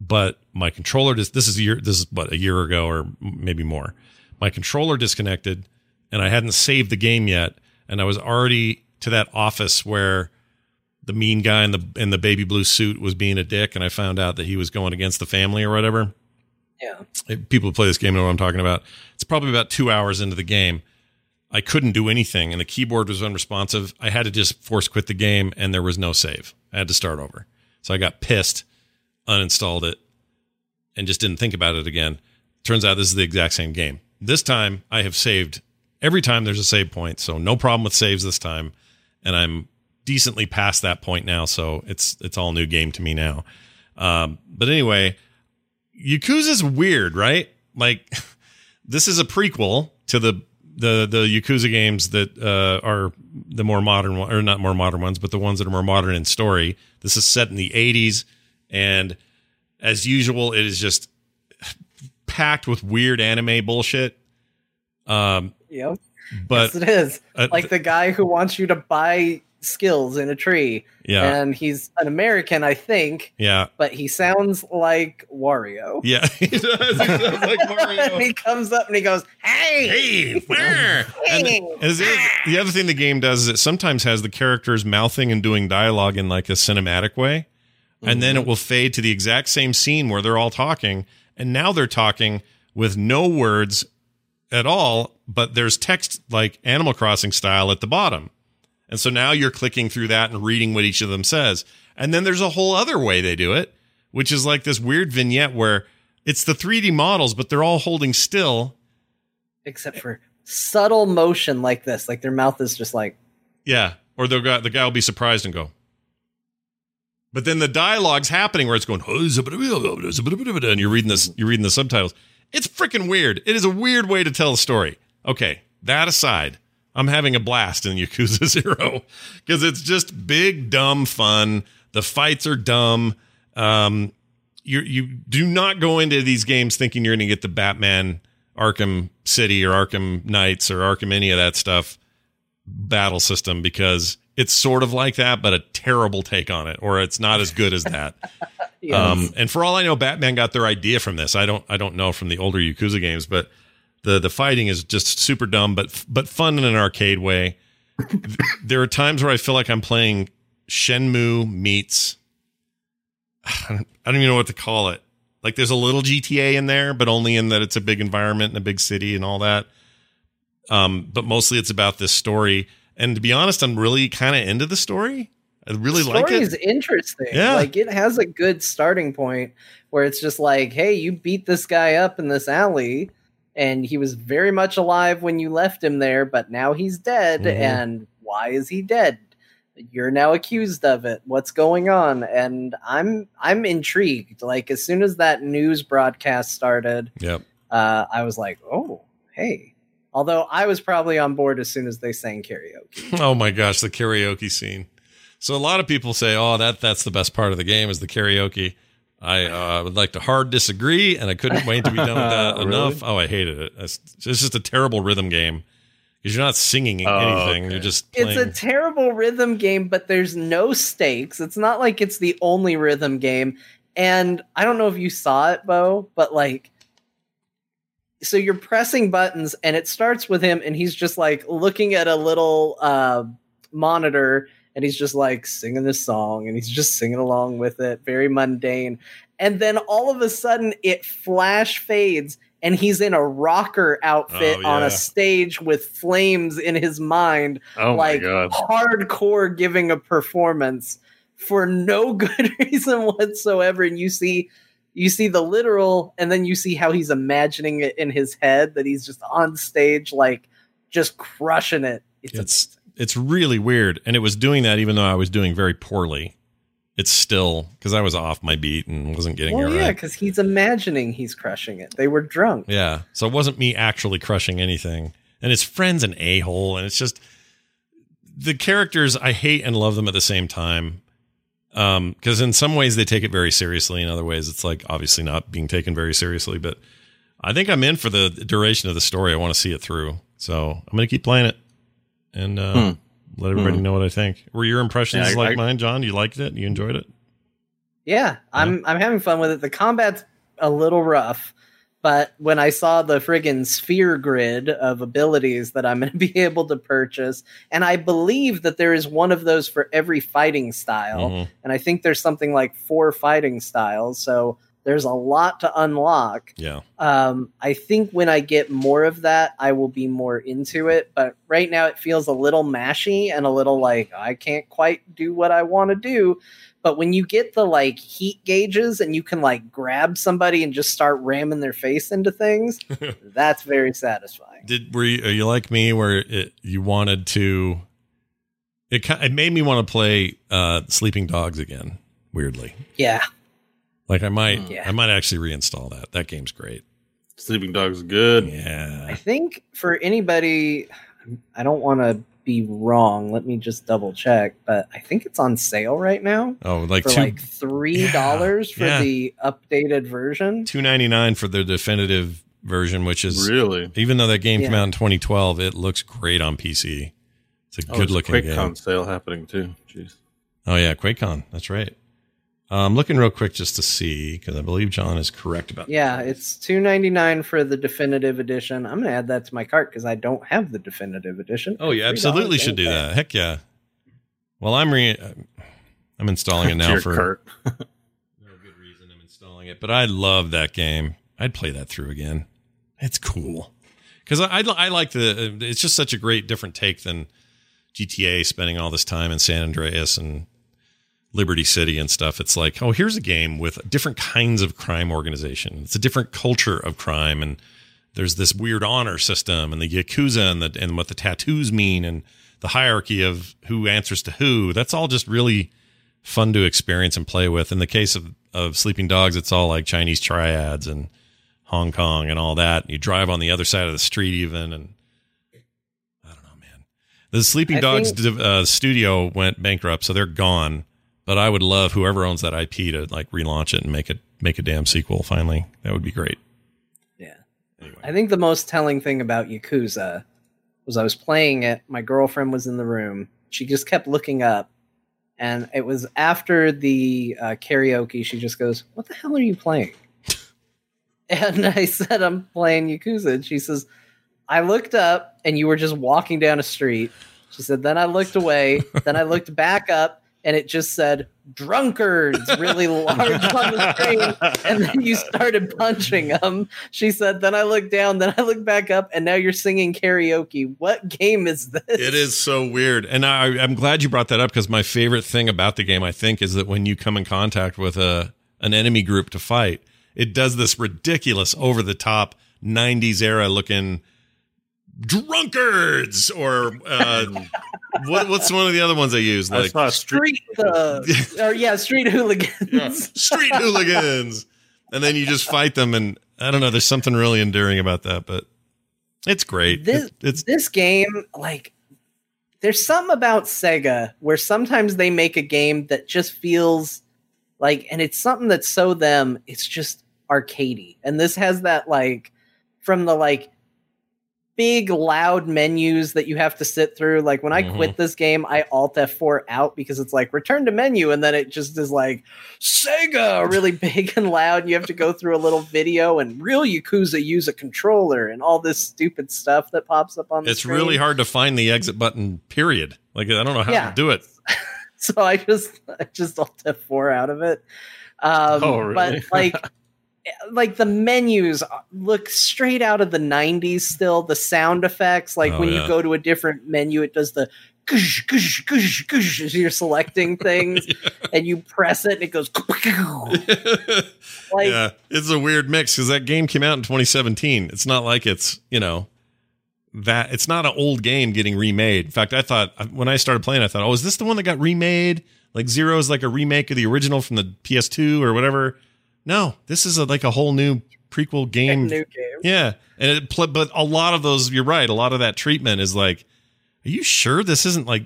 but my controller dis- this is a year this is what a year ago or maybe more. My controller disconnected, and I hadn't saved the game yet, and I was already to that office where the mean guy in the in the baby blue suit was being a dick, and I found out that he was going against the family or whatever. Yeah. People who play this game know what I'm talking about. It's probably about two hours into the game. I couldn't do anything, and the keyboard was unresponsive. I had to just force quit the game, and there was no save. I had to start over. So I got pissed, uninstalled it, and just didn't think about it again. Turns out this is the exact same game. This time I have saved every time there's a save point, so no problem with saves this time, and I'm decently past that point now, so it's it's all new game to me now. Um, but anyway, Yakuza's weird, right? Like this is a prequel to the the the Yakuza games that uh, are the more modern one, or not more modern ones, but the ones that are more modern in story. This is set in the '80s, and as usual, it is just packed with weird anime bullshit. Um, Yep. but yes, it is. uh, like the guy who wants you to buy skills in a tree. Yeah. And he's an American, I think, yeah, but he sounds like Wario. yeah, he does. He sounds like and he comes up and he goes, Hey! Hey, where? And, and the, other, the other thing the game does is it sometimes has the characters mouthing and doing dialogue in like a cinematic way, and then it will fade to the exact same scene where they're all talking, and now they're talking with no words at all, but there's text like Animal Crossing style at the bottom. And so now you're clicking through that and reading what each of them says. And then there's a whole other way they do it, which is like this weird vignette where it's the 3D models, but they're all holding still. Except for subtle motion like this, like their mouth is just like Yeah, or the guy the guy will be surprised and go. But then the dialogue's happening where it's going, and you're reading this, you're reading the subtitles. It's freaking weird. It is a weird way to tell a story. Okay, that aside, I'm having a blast in Yakuza Zero because it's just big, dumb fun. The fights are dumb. Um, you you do not go into these games thinking you're going to get the Batman Arkham City or Arkham Knights or Arkham any of that stuff battle system because it's sort of like that, but a terrible take on it, or it's not as good as that. yes. Um, and for all I know, Batman got their idea from this. I don't I don't know from the older Yakuza games, but the the fighting is just super dumb, but but fun in an arcade way. there are times where I feel like I'm playing Shenmue meets I don't, I don't even know what to call it. Like there's a little GTA in there, but only in that it's a big environment and a big city and all that. Um, but mostly it's about this story. And to be honest, I'm really kind of into the story. I really the like story it. is interesting. Yeah. Like it has a good starting point where it's just like, hey, you beat this guy up in this alley and he was very much alive when you left him there, but now he's dead. Mhm. And why is he dead? You're now accused of it. What's going on? And I'm I'm intrigued. Like as soon as that news broadcast started, Yep. uh, I was like, oh, hey. Although I was probably on board as soon as they sang karaoke. Oh my gosh, the karaoke scene. So a lot of people say, "Oh, that that's the best part of the game is the karaoke." I uh, would like to hard disagree, and I couldn't wait to be done with that Really? enough. Oh, I hated it. It's, it's just a terrible rhythm game because you're not singing Oh, anything; okay. you're just It's a terrible rhythm game, but there's no stakes. It's not like it's the only rhythm game. And I don't know if you saw it, Bo, but like, so you're pressing buttons, and it starts with him, and he's just like looking at a little uh, monitor, and he's just like singing this song, and he's just singing along with it, very mundane. And then all of a sudden, it flash fades. And he's in a rocker outfit Oh, on a stage with flames in his mind Oh like hardcore giving a performance for no good reason whatsoever and you see you see the literal and then you see how he's imagining it in his head that he's just on stage like just crushing it it's, it's it's really weird, and it was doing that even though I was doing very poorly. It's still because I was off my beat and wasn't getting well it yeah because he's imagining he's crushing it they were drunk Yeah. So it wasn't me actually crushing anything. And his friend's an a hole. And it's just the characters, I hate and love them at the same time. Um, because in some ways they take it very seriously. In other ways, it's like obviously not being taken very seriously. But I think I'm in for the duration of the story. I want to see it through. So I'm going to keep playing it and uh, Hmm. let everybody Hmm. know what I think. Were your impressions Yeah, I- like I- mine, John? You liked it? You enjoyed it? Yeah, I'm I'm having fun with it. The combat's a little rough, but when I saw the friggin' sphere grid of abilities that I'm going to be able to purchase, and I believe that there is one of those for every fighting style, Mhm. and I think there's something like four fighting styles, so there's a lot to unlock. Yeah. Um, I think when I get more of that, I will be more into it. But right now, it feels a little mashy and a little like I can't quite do what I want to do. But when you get the like heat gauges and you can like grab somebody and just start ramming their face into things, that's very satisfying. Did were you, are you like me where it, you wanted to? It it made me want to play uh, Sleeping Dogs again. Weirdly, Yeah, like I might Mm. Yeah. I might actually reinstall that. That game's great. Sleeping Dogs good. Yeah. I think for anybody, I don't want to be wrong. Let me just double check, but I think it's on sale right now. oh like for two like three dollars for yeah. the updated version. two ninety nine for the definitive version, which is Really? even though that game came out in 2012, it looks great on PC. It's a Oh, good there's a looking game. QuakeCon sale happening too. Jeez. Oh yeah, QuakeCon. That's right. I'm looking real quick just to see because I believe John is correct about. Yeah, it's two ninety nine for the definitive edition. I'm gonna add that to my cart because I don't have the definitive edition. Oh, you absolutely should do anytime. that. Heck yeah. Well, I'm re- I'm installing it now for Kurt. no good reason. I'm installing it, but I love that game. I'd play that through again. It's cool because I, I I like the. Uh, it's just such a great different take than GTA spending all this time in San Andreas and Liberty City and stuff. It's like, oh, here's a game with different kinds of crime organization. It's a different culture of crime, and there's this weird honor system, and the yakuza, and the and what the tattoos mean, and the hierarchy of who answers to who. That's all just really fun to experience and play with. In the case of of Sleeping Dogs, it's all like Chinese triads and Hong Kong and all that. You drive on the other side of the street, even, and I don't know, man. The Sleeping I Dogs think- uh, studio went bankrupt, so they're gone. But I would love whoever owns that IP to like relaunch it and make it make a damn sequel. Finally, that would be great. Yeah. Anyway. I think the most telling thing about Yakuza was I was playing it, my girlfriend was in the room. She just kept looking up. And it was after the uh, karaoke, she just goes, What the hell are you playing? and I said, I'm playing Yakuza. And she says, I looked up and you were just walking down a street. She said, Then I looked away. then I looked back up and it just said drunkards really large on the screen. And then you started punching them. She said, Then I looked down, then I looked back up, and now you're singing karaoke. What game is this? It is so weird, and I, I'm glad you brought that up because my favorite thing about the game, I think, is that when you come in contact with a an enemy group to fight, it does this ridiculous, over the top '90s era looking drunkards or uh, what, what's one of the other ones I use like saw street. Street, uh, or yeah, street hooligans. street hooligans, and then you just fight them, and I don't know. There's something really endearing about that, but it's great. This It- it's this game, like, there's something about Sega where sometimes they make a game that just feels like, and it's something that's so them. It's just arcadey, and this has that like from the like big loud menus that you have to sit through. Like when I Mhm. quit this game, I Alt F4 out because it's like return to menu, and then it just is like Sega really big and loud. And you have to go through a little video, and real Yakuza use a controller and all this stupid stuff that pops up on the screen. it's screen. really hard to find the exit button. Period. Like I don't know how Yeah. to do it. so I just I just Alt F4 out of it. Um, Oh, really? But like. Like the menus look straight out of the 90s still. The sound effects, like Oh, when yeah. you go to a different menu, it does the gush, gush, gush as you're selecting things and you press it and it goes like yeah, it's a weird mix because that game came out in 2017. It's not like it's you know that it's not an old game getting remade. In fact, I thought uh, when I started playing, I thought, oh, is this the one that got remade? Like Zero is like a remake of the original from the PS2 or whatever. No, this is a, like a whole new prequel game. new game. Yeah, and it pl- but a lot of those, you're right. A lot of that treatment is like, are you sure this isn't like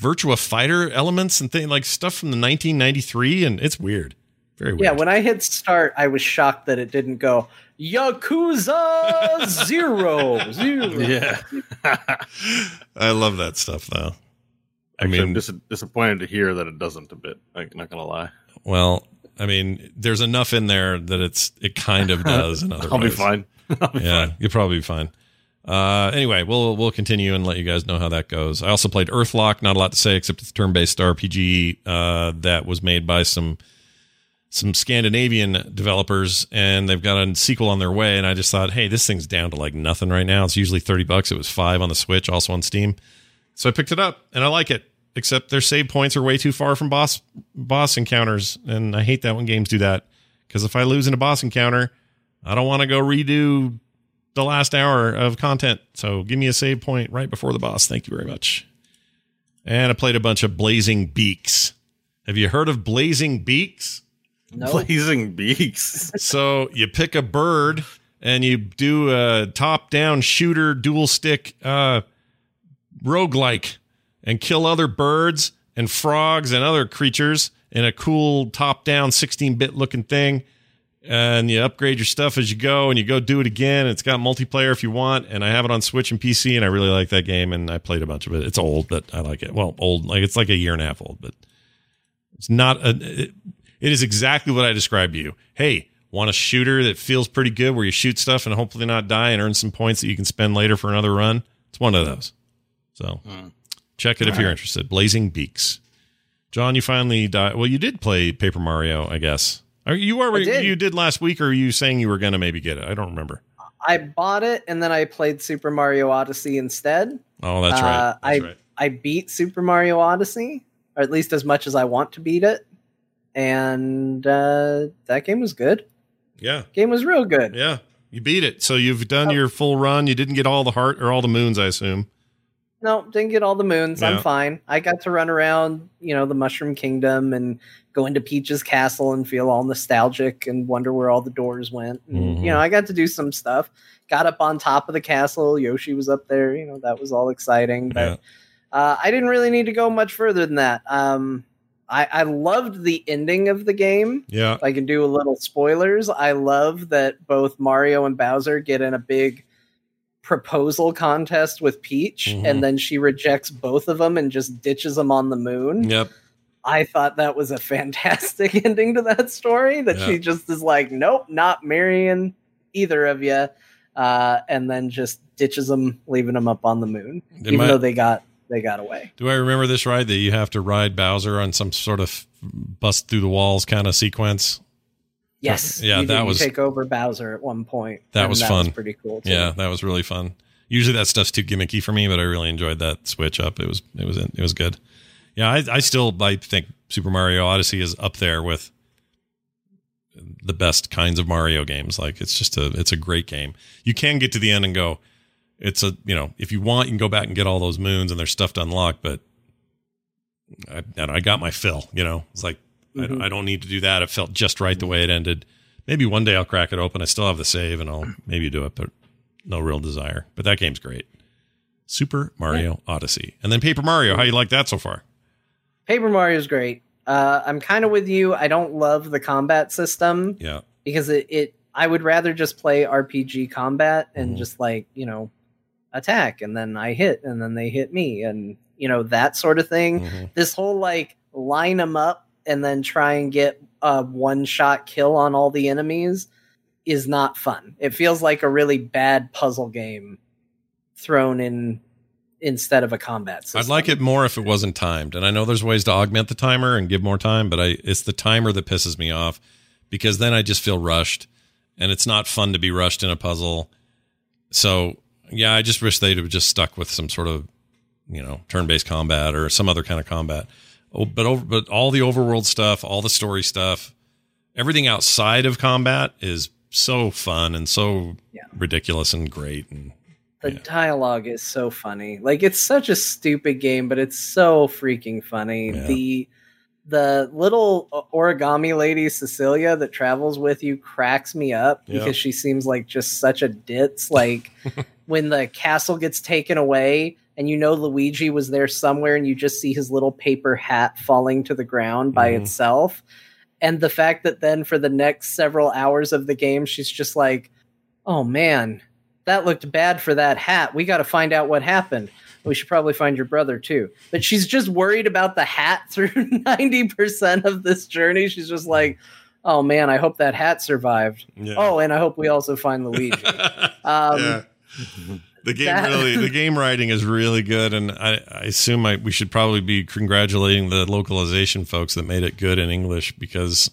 Virtua Fighter elements and thing like stuff from the 1993? And it's weird, very weird. Yeah, when I hit start, I was shocked that it didn't go Yakuza Zero Zero. Yeah. I love that stuff though. I mean- I'm dis- disappointed to hear that it doesn't a bit. I'm not gonna lie. Well, I mean, there's enough in there that it's it kind of does. In other I'll be fine. I'll be Yeah, fine. you'll probably be fine. Uh, anyway, we'll we'll continue and let you guys know how that goes. I also played Earthlock. Not a lot to say except it's a turn-based RPG uh, that was made by some some Scandinavian developers, and they've got a sequel on their way. And I just thought, hey, this thing's down to like nothing right now. It's usually thirty bucks. It was five on the Switch, also on Steam. So I picked it up, and I like it. Except their save points are way too far from boss boss encounters, and I hate that when games do that. Because if I lose in a boss encounter, I don't want to go redo the last hour of content. So give me a save point right before the boss. Thank you very much. And I played a bunch of Blazing Beaks. Have you heard of Blazing Beaks? No, Blazing beaks. so you pick a bird and you do a top down shooter dual stick uh roguelike and kill other birds and frogs and other creatures in a cool top down 16 bit looking thing. And you upgrade your stuff as you go and you go do it again. It's got multiplayer if you want and i have it on switch and pc and i really like that game and i played a bunch of it. It's old but i like it. Well old like it's like a year and a half old but it's not a it, it is exactly what i described to you. Hey want a shooter that feels pretty good where you shoot stuff and hopefully not die and earn some points that you can spend later for another run? It's one of those. So hmm. Check it if you're interested blazing beaks john you finally died well you did play paper mario i guess are you already did. you did last week or are you saying you were gonna maybe get it i don't remember I bought it and then I played Super Mario Odyssey instead. oh that's right Uh, that's I right I beat Super Mario Odyssey. or at least as much as I want to beat it. And uh, that game was good. Yeah. Game was real good. Yeah. You beat it. So you've done Oh. your full run. You didn't get all the heart or all the moons, I assume. No, didn't get all the moons. Yeah. I'm fine. I got to run around, you know, the Mushroom Kingdom and go into Peach's castle and feel all nostalgic and wonder where all the doors went. And, Mhm. You know, I got to do some stuff. Got up on top of the castle. Yoshi was up there. You know, that was all exciting. But Yeah. uh, I didn't really need to go much further than that. Um, I, I loved the ending of the game. Yeah. If I can do a little spoilers. I love that both Mario and Bowser get in a big proposal contest with Peach, Mhm. and then she rejects both of them and just ditches them on the moon. Yep. I thought that was a fantastic ending to that story. That Yeah. she just is like, nope, not marrying either of you, uh, and then just ditches them, leaving them up on the moon, Am even I- though they got they got away. Do I remember this right? That you have to ride Bowser on some sort of bust through the walls kind of sequence? Yes, Yeah, you that was- take over Bowser at one point. That and was fun. Was pretty cool. Too. Yeah, that was really fun. Usually that stuff's too gimmicky for me, but I really enjoyed that switch up. It was it was it was good. Yeah, I, I still I think Super Mario Odyssey is up there with the best kinds of Mario games. Like it's just a it's a great game. You can get to the end and go. It's a you know if you want you can go back and get all those moons and there's stuff to unlock, but I, and I got my fill. You know, it's like Mhm. I, I don't need to do that. It felt just right the way it ended. Maybe one day I'll crack it open. I still have the save and I'll maybe do it, but no real desire. But that game's great. Super Mario Odyssey. And then Paper Mario. How you like that so far? Paper Mario is great. Uh, I'm kind of with you. I don't love the combat system Yeah. because it, it I would rather just play RPG combat and Mhm. just like, you know, attack and then I hit and then they hit me and you know that sort of thing. Mhm. This whole like line them up and then try and get a one shot kill on all the enemies is not fun. It feels like a really bad puzzle game thrown in instead of a combat system. I'd like it more if it wasn't timed. And I know there's ways to augment the timer and give more time, but I it's the timer that pisses me off because then I just feel rushed and it's not fun to be rushed in a puzzle. So, yeah, I just wish they'd have just stuck with some sort of, you know, turn-based combat or some other kind of combat. Oh, but over but all the overworld stuff, all the story stuff, everything outside of combat is so fun and so Yeah. ridiculous and great and The Yeah. dialogue is so funny. Like it's such a stupid game, but it's so freaking funny. Yeah. The the little origami lady Cecilia that travels with you cracks me up Yeah. because she seems like just such a ditz. Like when the castle gets taken away and you know Luigi was there somewhere and you just see his little paper hat falling to the ground by Mhm. itself. And the fact that then for the next several hours of the game, she's just like, oh man, that looked bad for that hat. We got to find out what happened. We should probably find your brother too. But she's just worried about the hat through 90% of this journey. She's just like, oh man, I hope that hat survived. yeah. Oh, and I hope we also find Luigi. Um, yeah. The game that- really, the game writing is really good, and I, I assume I, we should probably be congratulating the localization folks that made it good in English because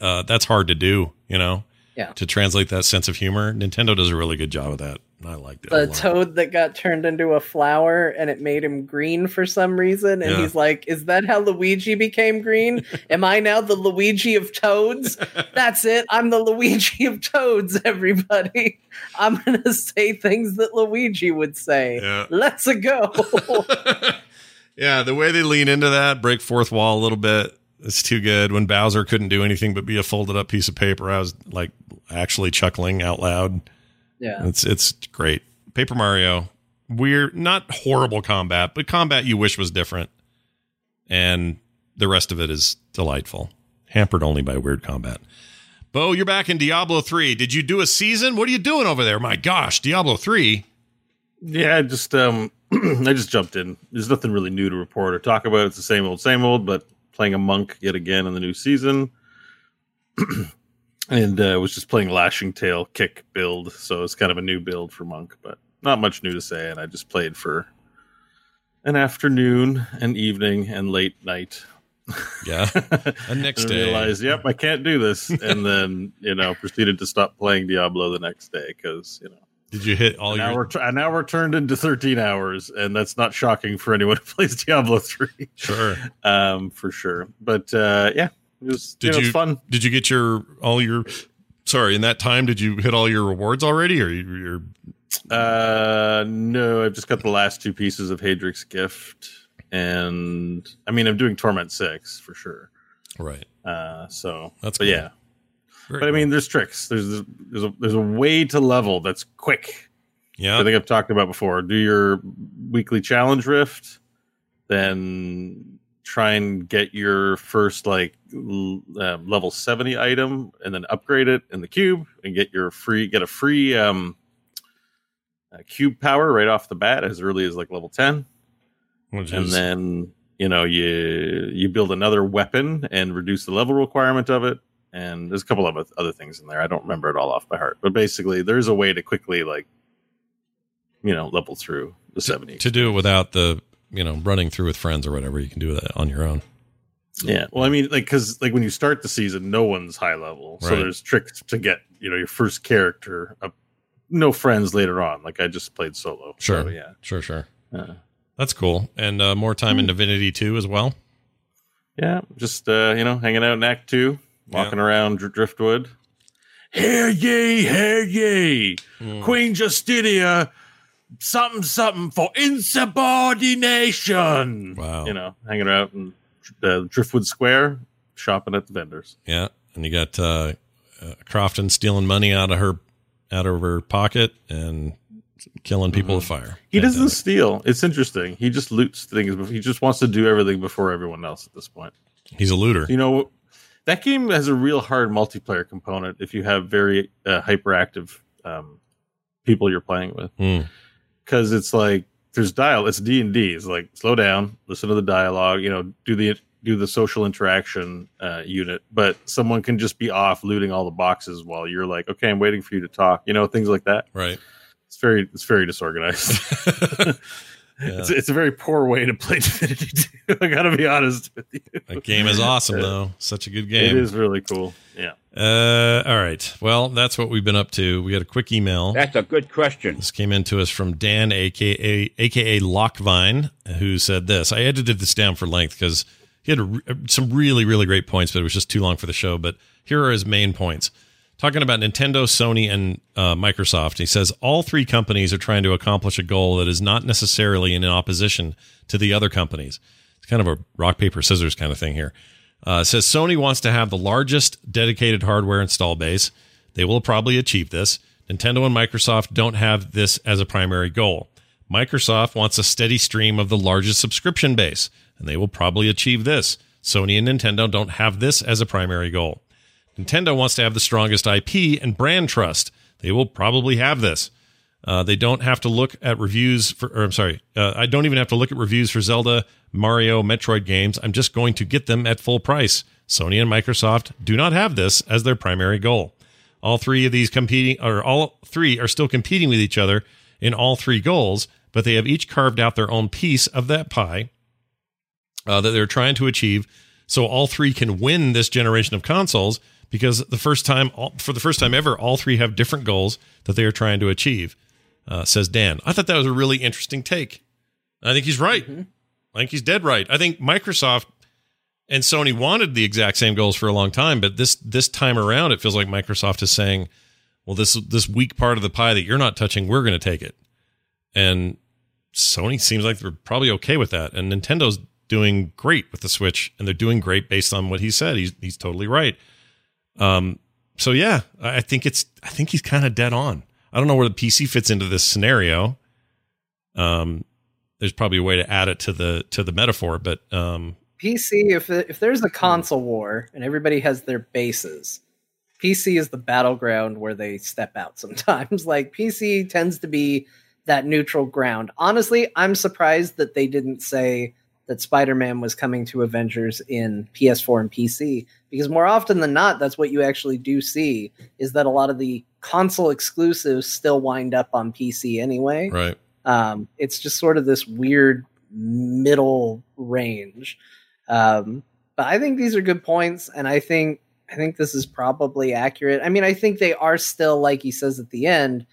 uh, that's hard to do, you know. Yeah. To translate that sense of humor, Nintendo does a really good job of that. I liked it. a the toad that got turned into a flower and it made him green for some reason. And Yeah. he's like, Is that how Luigi became green? Am I now the Luigi of toads? That's it. I'm the Luigi of toads, everybody. I'm going to say things that Luigi would say. Yeah. Let's go. yeah, the way they lean into that, break fourth wall a little bit, it's too good. When Bowser couldn't do anything but be a folded up piece of paper, I was like actually chuckling out loud. Yeah. It's it's great. Paper Mario, weird, not horrible combat, but combat you wish was different. And the rest of it is delightful, hampered only by weird combat. Bo, you're back in Diablo 3. Did you do a season? What are you doing over there? My gosh, Diablo 3. Yeah, I just um, I just jumped in. There's nothing really new to report or talk about. It's the same old, same old. But playing a monk yet again in the new season, and uh, was just playing Lashing Tail kick build. So it's kind of a new build for monk, but not much new to say. And I just played for an afternoon, and evening, and late night. Yeah. And next and day. realized, yep, I can't do this, and then you know proceeded to stop playing Diablo the next day because you know Did you hit all now your? and now we're turned into 13 hours, and that's not shocking for anyone who plays Diablo 3. Sure. um, for sure. But uh, yeah, it was, Did you know, you it's fun. Did you get your all your? Sorry, in that time, did you hit all your rewards already, or you- you're Uh, no, I've just got the last two pieces of Haedrig's gift, and I mean, I'm doing Torment Six for sure. right? Uh, so That's but cool. yeah. Very But I mean, there's tricks. There's there's a there's a way to level that's quick. yeah, I think I've talked about before. Do your weekly challenge rift, then try and get your first like uh, level 70 item and then upgrade it in the cube and get your free get a free um uh, cube power right off the bat as early as like level 10 which and is then you know you you build another weapon and reduce the level requirement of it and there's a couple of other things in there i don't remember it all off by heart but basically there's a way to quickly like you know level through the 70 to do it without the you know running through with friends or whatever. You can do that on your own. Yeah well i mean like because like when you start the season no one's high level so Right. there's tricks to get you know your first character up no friends later on like i just played solo Sure. so, yeah Sure, sure. That's cool. And uh, more time Hmm. in Divinity 2 as well. Yeah, just uh, you know, hanging out in Act Two, walking around Dr- Driftwood. Hear ye, hear ye, Queen Justinia, something, something for insubordination. Wow. You know, hanging out in uh, Driftwood Square, shopping at the vendors. Yeah, and you got uh, uh, Crofton stealing money out of her out of her pocket and killing people with fire. Mm-hmm. He doesn't steal. It's interesting. He just loots things. He just wants to do everything before everyone else at this point. He's a looter. You know, that game has a real hard multiplayer component if you have very uh, hyperactive um, people you're playing with, Hmm. because it's like there's dial. It's D and D. It's like slow down, listen to the dialogue. You know, do the do the social interaction uh, unit, but someone can just be off looting all the boxes while you're like, okay, I'm waiting for you to talk. You know, things like that. Right. It's very it's very disorganized. Yeah. it's, it's a very poor way to play Divinity 2. I gotta be honest with you. That game is awesome, though. Such a good game. It is really cool. Yeah. Uh, all right. Well, that's what we've been up to. We got a quick email. That's a good question. This came into us from Dan, aka aka Lockvine, who said this. I edited this down for length because he had a, some really really great points, but it was just too long for the show. But here are his main points. Talking about Nintendo, Sony, and uh, Microsoft, he says all three companies are trying to accomplish a goal that is not necessarily in opposition to the other companies. It's kind of a rock paper scissors kind of thing here. Uh, says Sony wants to have the largest dedicated hardware install base. They will probably achieve this. Nintendo and Microsoft don't have this as a primary goal. Microsoft wants a steady stream of the largest subscription base, and they will probably achieve this. Sony and Nintendo don't have this as a primary goal. Nintendo wants to have the strongest IP and brand trust. They will probably have this. Uh, they don't have to look at reviews for, or I'm sorry, uh, I don't even have to look at reviews for Zelda, Mario, Metroid games. I'm just going to get them at full price. Sony and Microsoft do not have this as their primary goal. All three of these competing, or all three are still competing with each other in all three goals, but they have each carved out their own piece of that pie uh, that they're trying to achieve. So all three can win this generation of consoles because the first time, all, for the first time ever, all three have different goals that they are trying to achieve. Uh, says Dan. I thought that was a really interesting take. I think he's right. I think he's dead right. I think Microsoft and Sony wanted the exact same goals for a long time, but this this time around, it feels like Microsoft is saying, "Well, this this weak part of the pie that you're not touching, we're going to take it." And Sony seems like they're probably okay with that, and Nintendo's doing great with the Switch, and they're doing great based on what he said. He's he's totally right. Um, so yeah, I think it's I think he's kind of dead on. I don't know where the PC fits into this scenario. Um, there's probably a way to add it to the to the metaphor, but um, PC, if if there's a console war and everybody has their bases, PC is the battleground where they step out sometimes. like PC tends to be that neutral ground. Honestly, I'm surprised that they didn't say that Spider-Man was coming to Avengers in PS4 and PC because more often than not that's what you actually do see is that a lot of the console exclusives still wind up on PC anyway. right, Um, it's just sort of this weird middle range. Um, but I think these are good points, and I think I think this is probably accurate. I mean, I think they are still, like he says at the end,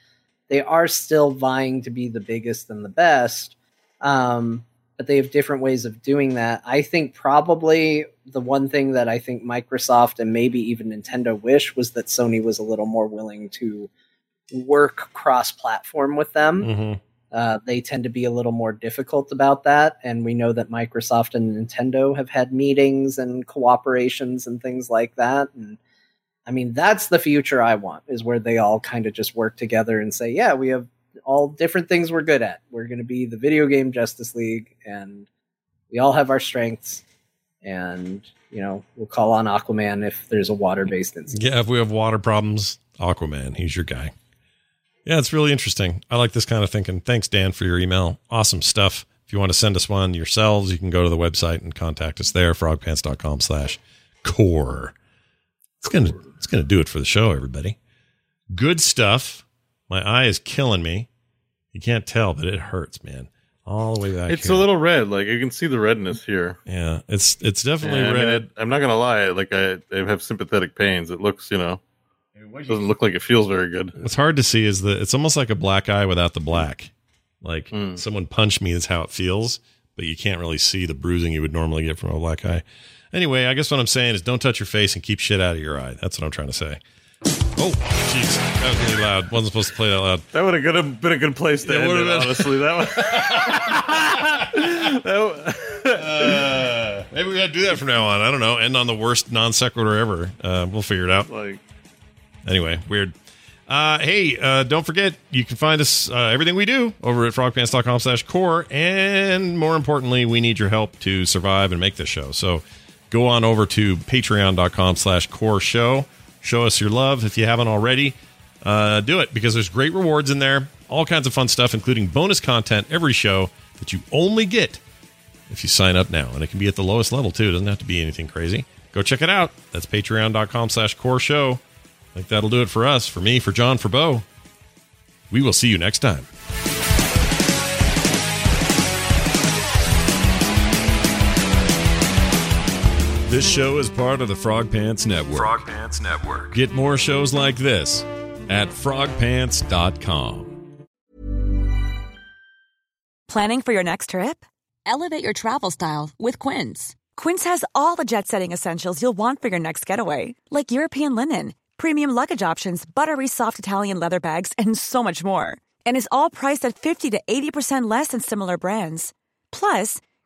they are still vying to be the biggest and the best. Um, but they have different ways of doing that. I think probably the one thing that I think Microsoft and maybe even Nintendo wish was that Sony was a little more willing to work cross platform with them. hmm Uh, they tend to be a little more difficult about that. And we know that Microsoft and Nintendo have had meetings and cooperations and things like that. And I mean, that's the future I want is where they all kind of just work together and say, yeah, we have all different things we're good at. We're going to be the video game Justice League and we all have our strengths. And, you know, we'll call on Aquaman if there's a water based incident. Yeah, if we have water problems, Aquaman, he's your guy. Yeah, it's really interesting. I like this kind of thinking. Thanks, Dan, for your email. Awesome stuff. If you want to send us one yourselves, you can go to the website and contact us there, frogpants.com slash core. It's gonna it's gonna do it for the show, everybody. Good stuff. My eye is killing me. You can't tell, but it hurts, man. All the way back. It's here. a little red. Like you can see the redness here. Yeah, it's it's definitely Yeah, I mean, red. it- I'm not gonna lie. Like I, I have sympathetic pains. It looks, you know, it doesn't look like it feels very good. What's hard to see is that it's almost like a black eye without the black. Like Hmm. someone punched me is how it feels, but you can't really see the bruising you would normally get from a black eye. Anyway, I guess what I'm saying is don't touch your face and keep shit out of your eye. That's what I'm trying to say. Oh, jeez, that was really loud. Wasn't supposed to play that loud. That would have been a good place to It end it. been. Honestly, that was. Uh, maybe we got to do that from now on. I don't know. End on the worst non sequitur ever. Uh, we'll figure it out. like Anyway, weird. Uh, hey, uh, don't forget, you can find us, uh, everything we do over at frogpants.com slash core. And more importantly, we need your help to survive and make this show. So go on over to patreon.com slash core show. Show us your love if you haven't already. Uh, do it because there's great rewards in there. All kinds of fun stuff, including bonus content every show that you only get if you sign up now. And it can be at the lowest level too. It doesn't have to be anything crazy. Go check it out. That's patreon.com slash core show. I think that'll do it for us, for me, for John, for Bo. We will see you next time. This show is part of the Frog Pants Network. Frog Pants Network. Get more shows like this at frogpants.com. Planning for your next trip? Elevate your travel style with Quince. Quince has all the jet setting essentials you'll want for your next getaway, like European linen, premium luggage options, buttery soft Italian leather bags, and so much more. And is all priced at 50 to 80% less than similar brands. Plus,